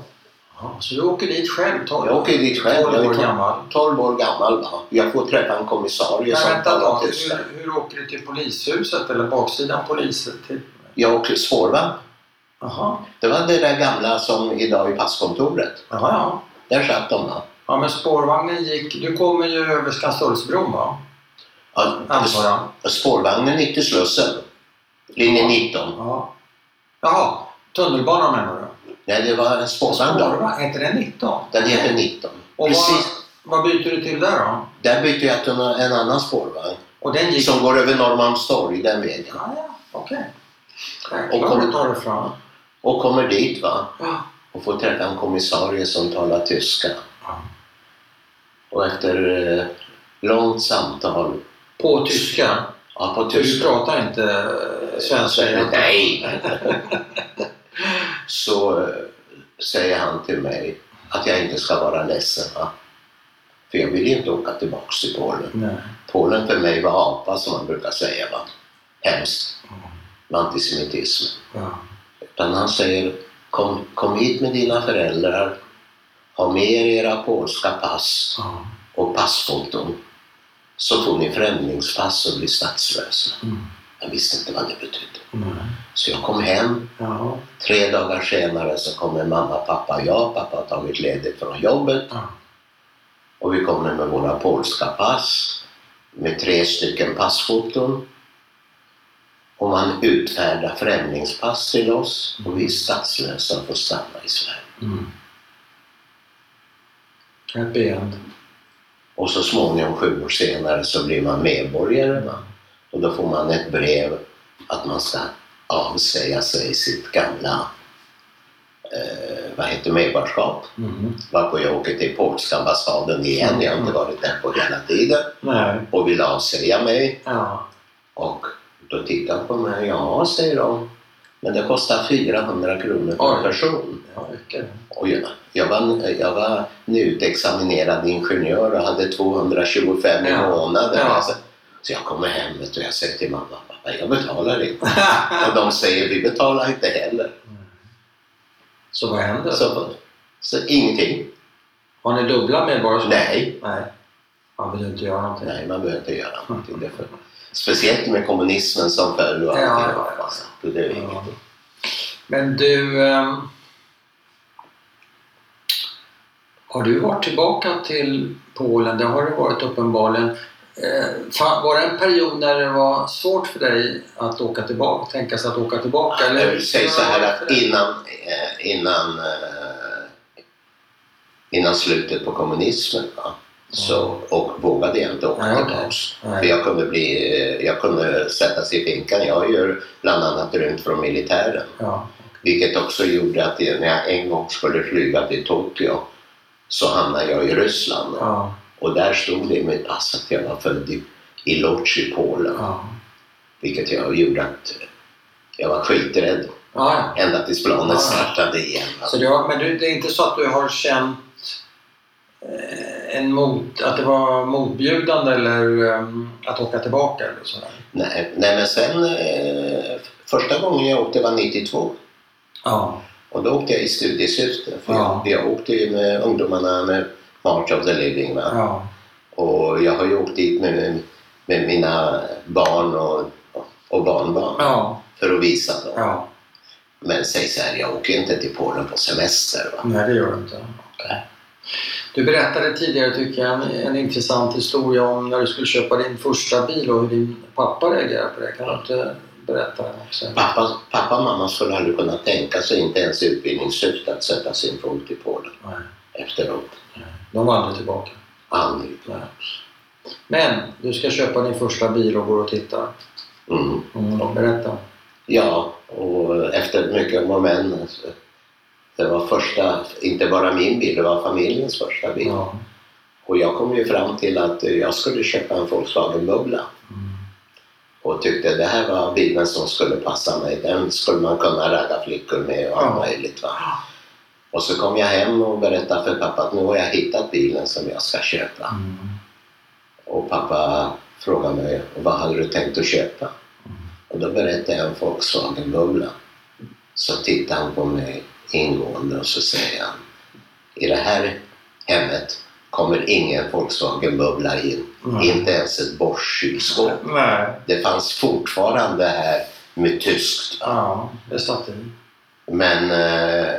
S1: Ja, så du åker dit själv? 12,
S2: Jag åker dit själv.
S1: 12
S2: Jag är
S1: år
S2: tolv-
S1: gammal?
S2: 12 år gammal. Va? Jag får träffa en kommissarie som talar tyska.
S1: hur, hur åker du till polishuset eller baksidan poliset? Till...
S2: Jag åker spårvagn. Det var det där gamla som idag är passkontoret.
S1: Jaha ja.
S2: Där satt de. Va?
S1: Ja men spårvagnen gick, du kommer ju över Skanstullsbron va?
S2: Ja,
S1: Antar jag.
S2: spårvagnen gick till Slussen. Linje 19.
S1: Ja. Jaha, tunnelbanan menar du?
S2: Nej, det var en spårvagn då.
S1: Spårvagn, heter den 19?
S2: Den heter 19.
S1: Och vad,
S2: Precis.
S1: vad byter du till där då?
S2: Där bytte jag till en annan spårvagn.
S1: Och den gick...
S2: Som går över Norrmalmstorg, den vägen.
S1: Ja, ja, okej.
S2: Och
S1: Självklart
S2: kommer-
S1: du tar det fram.
S2: Och kommer dit va.
S1: Ja.
S2: Och får träffa en kommissarie som talar tyska.
S1: Ja.
S2: Och efter eh, långt samtal,
S1: På tyska?
S2: ja på
S1: För du
S2: tyska.
S1: pratar inte eh, svenska?
S2: Nej! Så eh, säger han till mig att jag inte ska vara ledsen. Va? För jag vill inte åka tillbaks till Polen.
S1: Nej.
S2: Polen för mig var apa som man brukar säga. Va? Hemskt. Med antisemitism.
S1: Ja.
S2: Utan han säger kom, kom hit med dina föräldrar. Ha med er era polska pass
S1: Ja.
S2: och passfoton. Så får ni främlingspass och blir statslösa.
S1: Mm.
S2: Jag visste inte vad det betydde.
S1: Nej.
S2: Så jag kom hem.
S1: Ja.
S2: Tre dagar senare så kommer mamma, pappa och jag. Pappa har tagit ledigt från jobbet.
S1: Ja.
S2: Och vi kommer med våra polska pass. Med tre stycken passfoton. Och man utfärdar främlingspass till oss. Och vi är statslösa och får stanna i Sverige.
S1: Mm. Happy end.
S2: Och så småningom, sju år senare, så blir man medborgare. Va? Och då får man ett brev att man ska avsäga sig sitt gamla eh, vad heter medborgarskap.
S1: Mm.
S2: Varpå jag åker till polska ambassaden igen. Jag har inte varit där på hela tiden.
S1: Nej.
S2: Och vill avsäga mig.
S1: Ja.
S2: Och då tittar de på mig. Ja, säger de. Men det kostar 400 kronor per
S1: Oj.
S2: person.
S1: Ja.
S2: Och jag, jag, var, jag var nyutexaminerad ingenjör och hade 225 i
S1: Ja.
S2: månaden.
S1: Ja.
S2: Alltså, så jag kommer hem och jag säger till mamma pappa, jag betalar inte. Och de säger, vi betalar inte heller.
S1: Så vad händer?
S2: Så, så ingenting.
S1: Har ni dubbla medborgarskap?
S2: Nej.
S1: Nej. Man vill inte göra någonting.
S2: Nej, man behöver inte göra någonting. Det är för... Speciellt med kommunismen som föll och
S1: Ja,
S2: allting.
S1: ja, ja.
S2: Alltså, det är
S1: Ja. Men du... ehm, har du varit tillbaka till Polen? Det har du varit uppenbarligen. Eh, var det en period när det var svårt för dig att åka tillbaka, tänka sig att åka tillbaka?
S2: Jag
S1: Eller?
S2: vill säga så här att innan, eh, innan, eh, innan slutet på kommunismen va, så, och vågade jag inte åka
S1: Nej.
S2: För
S1: Nej.
S2: jag kunde, bli, eh, jag kunde sättas i finkan. Jag har ju bland annat rymt från militären.
S1: Ja.
S2: Vilket också gjorde att när jag en gång skulle flyga till Tokyo så hamnade jag i Ryssland.
S1: Ja.
S2: Och där stod det pass att jag var född i, Lodz i Polen.
S1: Ja.
S2: Vilket jag gjorde att jag var skiträdd
S1: Ja,
S2: ända tills planet
S1: Ja.
S2: startade igen.
S1: Så det har, men du, det är inte så att du har känt eh, en mot, att det var motbjudande eller ehm, att åka tillbaka eller sådär?
S2: Nej, nej men sen eh, första gången jag åkte var 92
S1: Ja.
S2: och då åkte jag i studiesyfte. För
S1: Ja.
S2: jag, jag åkte ju med ungdomarna med March of the Living. Va?
S1: Ja.
S2: Och jag har ju åkt dit med, med mina barn och, och barnbarn
S1: Ja.
S2: för att visa dem.
S1: ja.
S2: Men säg så här, jag åker inte till Polen på semester. Va?
S1: Nej, det gör du inte.
S2: Nej.
S1: Du berättade tidigare, tycker jag, en, en intressant historia om när du skulle köpa din första bil och hur din pappa reagerade på det. Kan du inte berätta den också?
S2: Pappa, pappa och mamma skulle aldrig kunna tänka sig, inte ens i utbildningssyfte, att sätta sin fot i Polen
S1: Nej.
S2: efteråt.
S1: De var aldrig tillbaka.
S2: Aldrig.
S1: Nej. Men du ska köpa din första bil och går och tittar.
S2: Mm.
S1: Mm, berätta.
S2: Ja, och efter mycket om och men. alltså, Det var första, inte bara min bil, det var familjens första bil.
S1: Ja.
S2: Och jag kom ju fram till att jag skulle köpa en Volkswagen Bubbla.
S1: Mm.
S2: Och tyckte det här var bilen som skulle passa mig. Den skulle man kunna ragga flickor med och allt
S1: Ja.
S2: möjligt. Va? Och så kom jag hem och berättade för pappa att nu har jag hittat bilen som jag ska köpa.
S1: Mm.
S2: Och pappa frågade mig, vad hade du tänkt att köpa? Och då berättade jag en Volkswagen Bubbla. Så tittade han på mig ingående och så säger han, i det här hemmet kommer ingen Volkswagen Bubbla in.
S1: Nej.
S2: Inte ens ett Bosch-kylskåp. Det fanns fortfarande här med tyskt.
S1: Ja, det satt i.
S2: Men eh,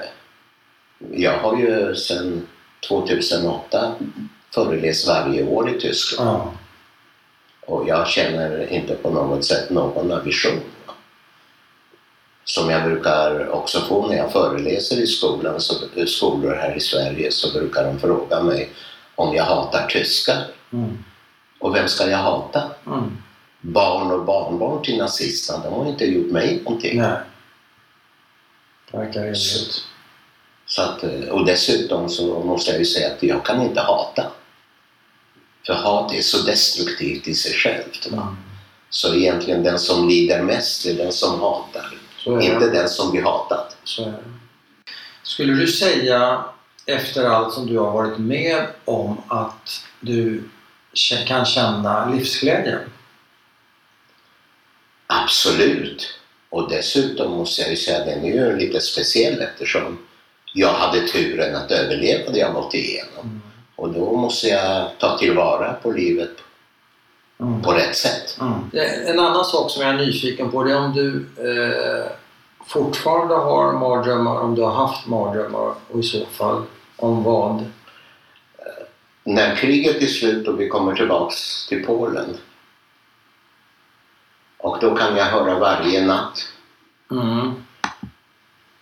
S2: jag har ju sedan 2008 föreläst varje år i Tyskland.
S1: Ja.
S2: Och jag känner inte på något sätt någon aversion. Som jag brukar också få när jag föreläser i skolan, så, skolor här i Sverige så brukar de fråga mig om jag hatar tyskar.
S1: Mm.
S2: Och vem ska jag hata?
S1: Mm.
S2: Barn och barnbarn till nazisterna, de har inte gjort mig någonting.
S1: Nej. Det verkar rimligt.
S2: Så att, eh, och dessutom så måste jag ju säga att jag kan inte hata. För hat är så destruktivt i sig självt. Va?
S1: Mm.
S2: Så egentligen den som lider mest är den som hatar. Inte den som blir hatad.
S1: Skulle du säga, efter allt som du har varit med om, att du kan känna livsglädje?
S2: Absolut. Och dessutom måste jag ju säga att den är ju lite speciell eftersom jag hade turen att överleva det jag gått igenom.
S1: Mm.
S2: Och då måste jag ta tillvara på livet
S1: Mm.
S2: på rätt sätt.
S1: Mm. En annan sak som jag är nyfiken på det är om du eh, fortfarande har mardrömmar, om du har haft mardrömmar och i så fall om vad?
S2: När kriget är slut och vi kommer tillbaks till Polen och då kan jag höra varje natt
S1: Mm.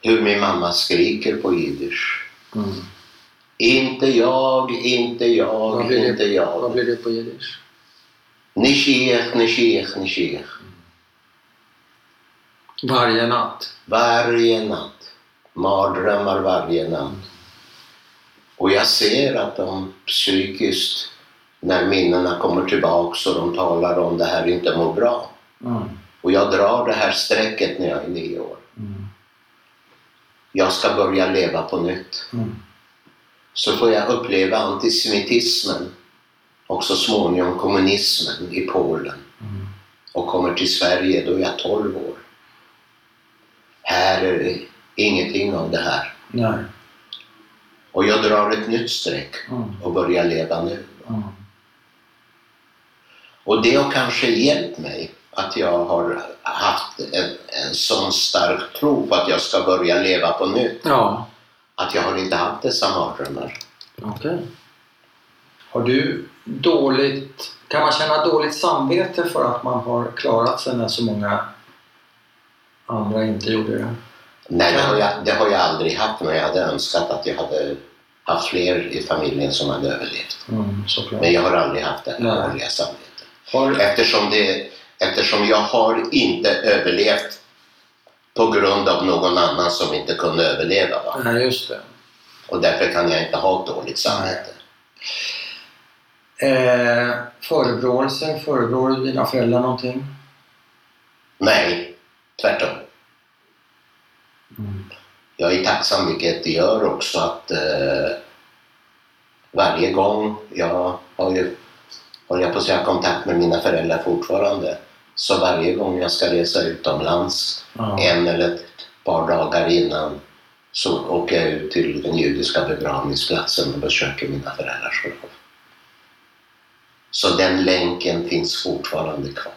S2: Hur min mamma skriker på jiddisch.
S1: Mm.
S2: Inte jag, inte jag,
S1: Vad blir det-
S2: inte jag.
S1: Vad blir det på jiddisch?
S2: Nishiech, nishiech, nishiech.
S1: Varje natt?
S2: Varje natt. Mardrömmar varje natt. Och jag ser att de psykiskt, när minnena kommer tillbaks och de talar om det här, inte mår bra.
S1: Mm.
S2: Och jag drar det här strecket när jag är nio år. Jag ska börja leva på nytt.
S1: Mm.
S2: Så får jag uppleva antisemitismen och så småningom kommunismen i Polen.
S1: Mm.
S2: och kommer till Sverige, då är jag 12 år. Här är det ingenting av det här.
S1: Nej.
S2: Och jag drar ett nytt streck
S1: Mm.
S2: och börjar leva nu.
S1: Mm.
S2: Och det har kanske hjälpt mig att jag har haft en, en sån stark tro på att jag ska börja leva på nytt.
S1: Ja,
S2: Att jag har inte haft dessa mardrömmar.
S1: okej. Har du dåligt... Kan man känna dåligt samvete för att man har klarat sig när så många andra inte gjorde det?
S2: Nej, det har, jag, det har jag aldrig haft, men jag hade önskat att jag hade haft fler i familjen som hade överlevt.
S1: Mm.
S2: Men jag har aldrig haft det här dåliga samvetet.
S1: Har,
S2: Eftersom, det, eftersom jag har inte överlevt på grund av någon annan som inte kunde överleva. Va?
S1: nej, just det.
S2: Och därför kan jag inte ha ett dåligt samvete.
S1: Eh, förebråelser, förebrår du dina föräldrar någonting?
S2: Nej, tvärtom.
S1: Mm.
S2: Jag är tacksam, vilket det gör också, att eh, varje gång jag har ju, håller jag på att säga, kontakt med mina föräldrar fortfarande, så varje gång jag ska resa utomlands,
S1: Ja.
S2: en eller ett par dagar innan, så åker jag ut till den judiska begravningsplatsen och besöker mina föräldrars grav. Så den länken finns fortfarande kvar.